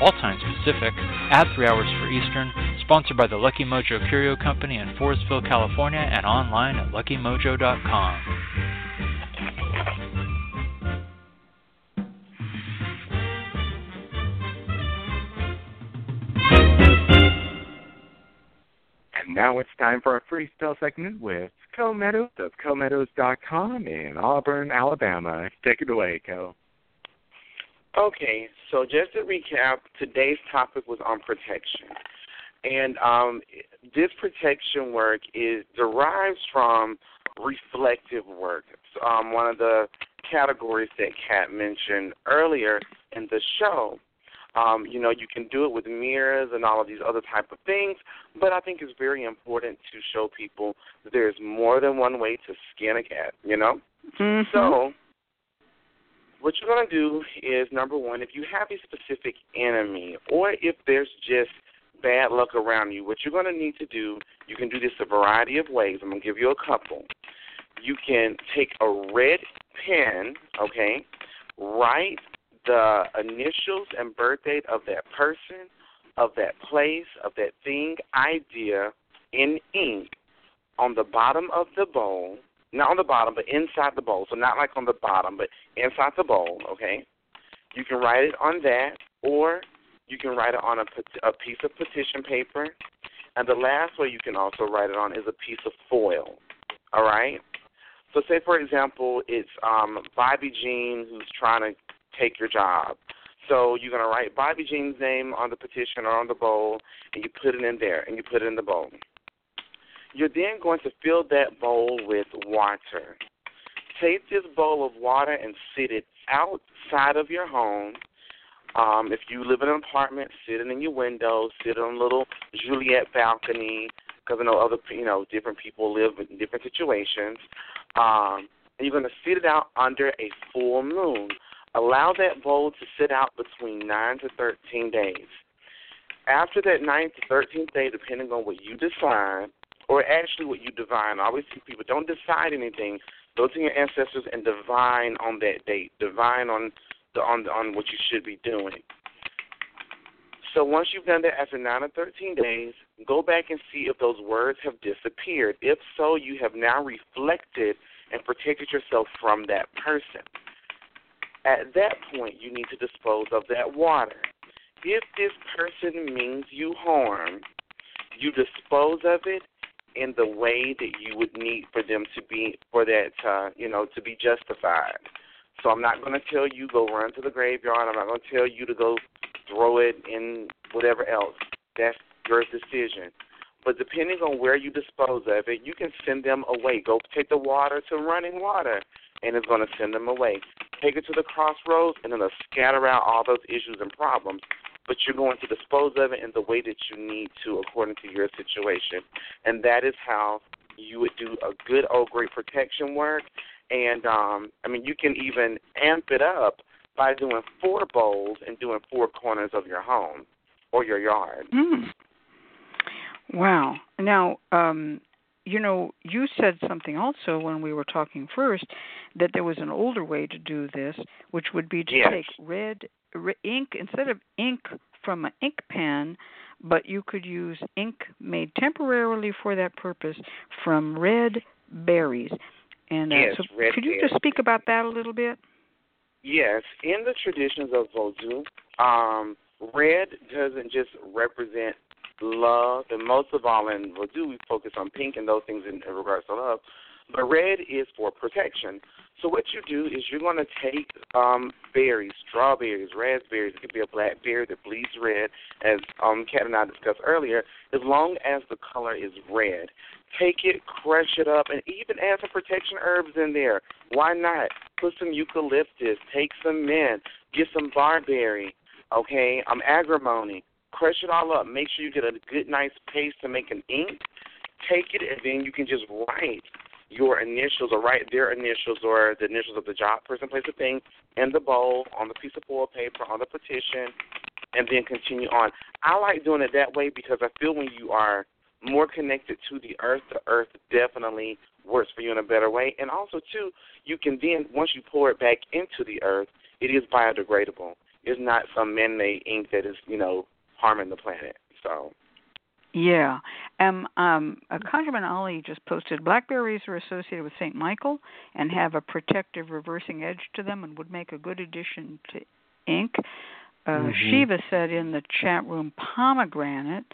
all times Pacific, add 3 hours for Eastern, sponsored by the Lucky Mojo Curio Company in Forestville, California, and online at luckymojo.com. And now it's time for a freestyle segment with Co Meadows of CoMeadows.com in Auburn, Alabama. Take it away, Co. Okay, so just to recap, today's topic was on protection. And um, this protection work is derives from reflective work. Um, one of the categories that Cat mentioned earlier in the show. Um, you know, you can do it with mirrors and all of these other type of things, but I think it's very important to show people that there's more than one way to skin a cat, you know? Mm-hmm. So, what you're going to do is number one, if you have a specific enemy or if there's just bad luck around you, what you're going to need to do, you can do this a variety of ways. I'm going to give you a couple. You can take a red pen, okay, write the initials and birth date of that person, of that place, of that thing, idea in ink on the bottom of the bowl. Not on the bottom, but inside the bowl. So not like on the bottom, but inside the bowl, okay? You can write it on that, or you can write it on a, a piece of petition paper. And the last way you can also write it on is a piece of foil, all right? So say, for example, it's um, Bobby Jean who's trying to take your job. So you're to write Bobby Jean's name on the petition or on the bowl, and you put it in there, and you put it in the bowl. You're then going to fill that bowl with water. Take this bowl of water and sit it outside of your home. Um, if you live in an apartment, sit it in your window, sit on a little Juliet balcony, because I know other, you know, different people live in different situations. Um, and you're going to sit it out under a full moon. Allow that bowl to sit out between 9 to 13 days. After that 9 to 13th day, depending on what you decide, or actually what you divine, I always see people don't decide anything. Go to your ancestors and divine on that date. Divine on the on the, on what you should be doing. So once you've done that after 9 or 13 days, go back and see if those words have disappeared. If so, you have now reflected and protected yourself from that person. At that point, you need to dispose of that water. If this person means you harm, you dispose of it in the way that you would need for them to be for that uh, you know to be justified. So I'm not going to tell you go run to the graveyard. I'm not going to tell you to go throw it in whatever else. That's your decision. But depending on where you dispose of it, you can send them away. Go take the water to running water, and it's going to send them away take it to the crossroads, and it'll scatter out all those issues and problems. But you're going to dispose of it in the way that you need to, according to your situation. And that is how you would do a good old great protection work. And um, I mean, you can even amp it up by doing four bowls and doing four corners of your home or your yard. Mm. Wow. Now, um, you know, you said something also when we were talking first that there was an older way to do this, which would be to yes. take red, red ink instead of ink from an ink pen, but you could use ink made temporarily for that purpose from red berries. And uh, yes, so, could you berries. just speak about that a little bit? Yes, in the traditions of Vodou, um, red doesn't just represent love, and most of all in Vodou, we focus on pink and those things in, in regards to love. But red is for protection. So what you do is you're going to take um, berries, strawberries, raspberries. It could be a blackberry that bleeds red, as um, Cat and I discussed earlier. As long as the color is red, take it, crush it up, and even add some protection herbs in there. Why not? Put some eucalyptus, take some mint, get some barberry, okay, um, agrimony crush it all up. Make sure you get a good, nice paste to make an ink. Take it, and then you can just write your initials or write their initials or the initials of the job person, place, of thing in the bowl, on the piece of foil paper, on the petition, and then continue on. I like doing it that way because I feel when you are more connected to the earth, the earth definitely works for you in a better way. And also, too, you can then, once you pour it back into the earth, it is biodegradable. It's not some man-made ink that is, you know, harming the planet. So. Yeah. Um, um, ConjureMan Ali just posted blackberries are associated with St. Michael and have a protective reversing edge to them and would make a good addition to ink. Uh, mm-hmm. Shiva said in the chat room pomegranate.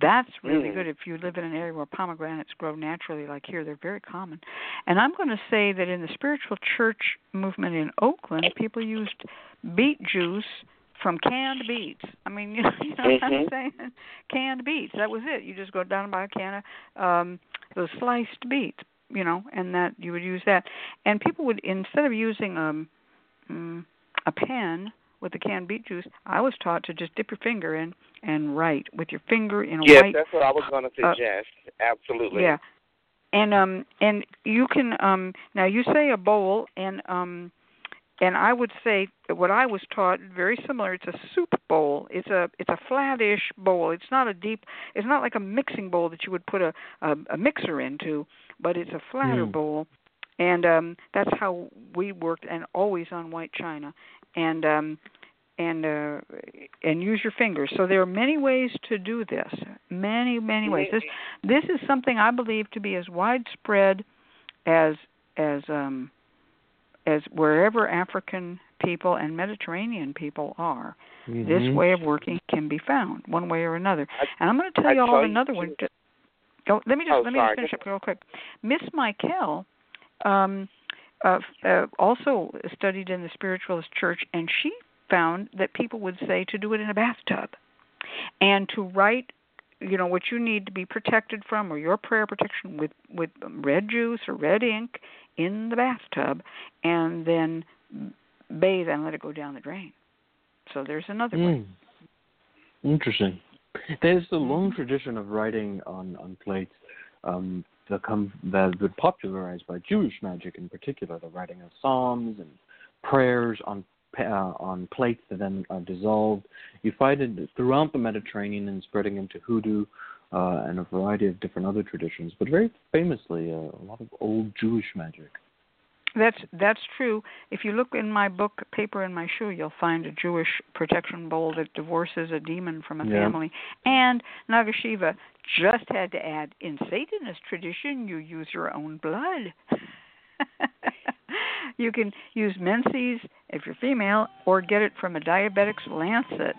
That's really Mm. good if you live in an area where pomegranates grow naturally, like here. They're very common. And I'm going to say that in the spiritual church movement in Oakland, people used beet juice from canned beets. I mean, you know, you know what I'm Mhm. saying? Canned beets. That was it. You just go down and buy a can of um those sliced beets, you know, and that you would use that. And people would instead of using um mm, a pen with the canned beet juice, I was taught to just dip your finger in and write with your finger in a yes, white. that's what I was going to uh, suggest. Absolutely. Yeah. And um and you can um now you say a bowl and um and I would say that what I was taught very similar. It's a soup bowl. It's a it's a flattish bowl. It's not a deep. It's not like a mixing bowl that you would put a a, a mixer into, but it's a flatter Mm. bowl, and um that's how we worked, and always on white china, and um and uh and use your fingers. So there are many ways to do this. Many many ways. This this is something I believe to be as widespread as as um as wherever African people and Mediterranean people are. This Mhm. way of working can be found one way or another. I- And I'm going to tell I you all tell of you another one. Ju- Oh, let me just Oh, let me sorry. just finish up real quick. Miss Michael um, uh, uh, also studied in the spiritualist church, and she found that people would say to do it in a bathtub, and to write, you know, what you need to be protected from, or your prayer protection with with red juice or red ink in the bathtub, and then bathe and let it go down the drain. So there's another way. Mm. Interesting. There's a long tradition of writing on on plates um, that come that been popularized by Jewish magic in particular. The writing of psalms and prayers on uh, on plates that then are dissolved. You find it throughout the Mediterranean and spreading into hoodoo uh, and a variety of different other traditions, but very famously uh, a lot of old Jewish magic. That's that's true. If you look in my book, Paper in My Shoe, you'll find a Jewish protection bowl that divorces a demon from a Yeah. family. And Nagasiva just had to add, in Satanist tradition, you use your own blood. you can use menses if you're female, or get it from a diabetic's lancet.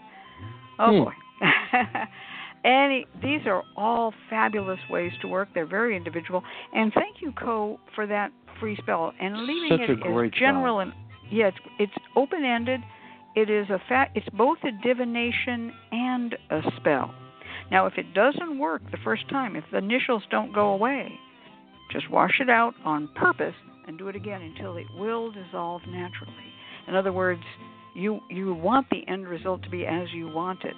Oh Hmm. boy. Any, these are all fabulous ways to work. They're very individual. And thank you, Co, for that free spell and leaving Such it as general and yeah, it's it's open ended. It is a fact. It's both a divination and a spell. Now, if it doesn't work the first time, if the initials don't go away, just wash it out on purpose and do it again until it will dissolve naturally. In other words, you you want the end result to be as you want it.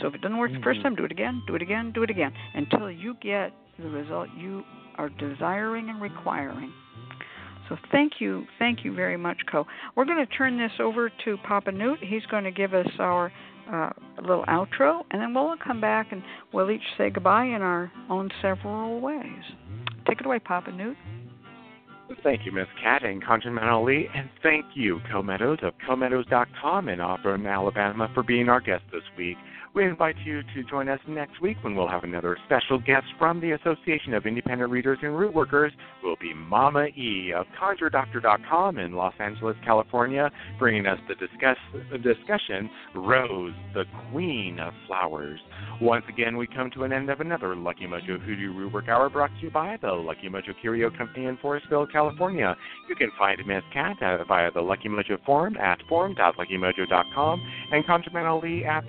So if it doesn't work the first Mhm. time, do it again, do it again, do it again until you get the result you are desiring and requiring. So thank you, thank you very much, Co. We're going to turn this over to Papa Newt. He's going to give us our uh, little outro, and then we'll come back and we'll each say goodbye in our own several ways. Take it away, Papa Newt. Thank you, Miss Cat and Ali, and thank you, Co Meadows of CoMeadows.com in Auburn, Alabama, for being our guest this week. We invite you to join us next week when we'll have another special guest from the Association of Independent Readers and Root Workers. Will be Mama E of ConjureDoctor.com in Los Angeles, California, bringing us the discuss the discussion Rose, the Queen of Flowers. Once again, we come to an end of another Lucky Mojo Hoodoo Root Work Hour brought to you by the Lucky Mojo Curio Company in Forestville, California. You can find Miss Cat uh, via the Lucky Mojo forum at forum.luckymojo.com and ConjureMan Ali at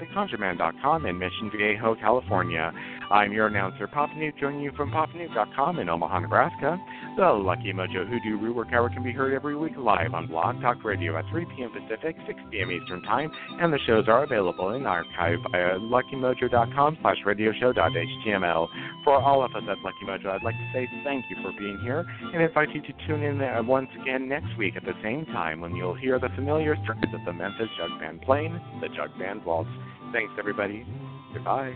theconjureman.com in Mission Viejo, California. I'm your announcer, Pop Newt, joining you from papanewt.com in Omaha, Nebraska. The Lucky Mojo Hoodoo Root Work Hour can be heard every week live on Blog Talk Radio at 3 p.m. Pacific, 6 p.m. Eastern Time, and the shows are available in archive via luckymojo.com slash radioshow.html. For all of us at Lucky Mojo, I'd like to say thank you for being here and invite you to tune in once again next week at the same time when you'll hear the familiar strains of the Memphis Jug Band playing the Jug Band Waltz. Thanks, everybody. Goodbye.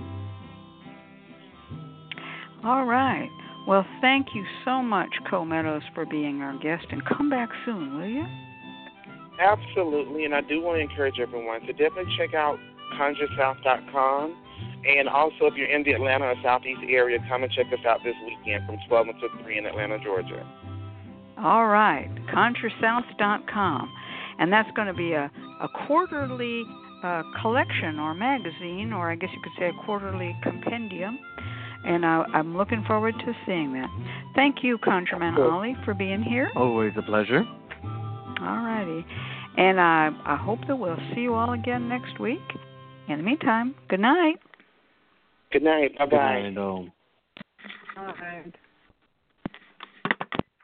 All right. Well, thank you so much, Co Meadows, for being our guest, and come back soon, will you? Absolutely, and I do want to encourage everyone to definitely check out conjuresouth.com. And also, if you're in the Atlanta or Southeast area, come and check us out this weekend from 12 until 3 in Atlanta, Georgia. All right, ConjureSouth.com. And that's going to be a, a quarterly uh, collection or magazine, or I guess you could say a quarterly compendium. And I, I'm looking forward to seeing that. Thank you, ConjureMan Cool. Ali, for being here. Always a pleasure. All righty. And I, I hope that we'll see you all again next week. In the meantime, good night. Good night. Bye bye. Good bye. night, all. All right.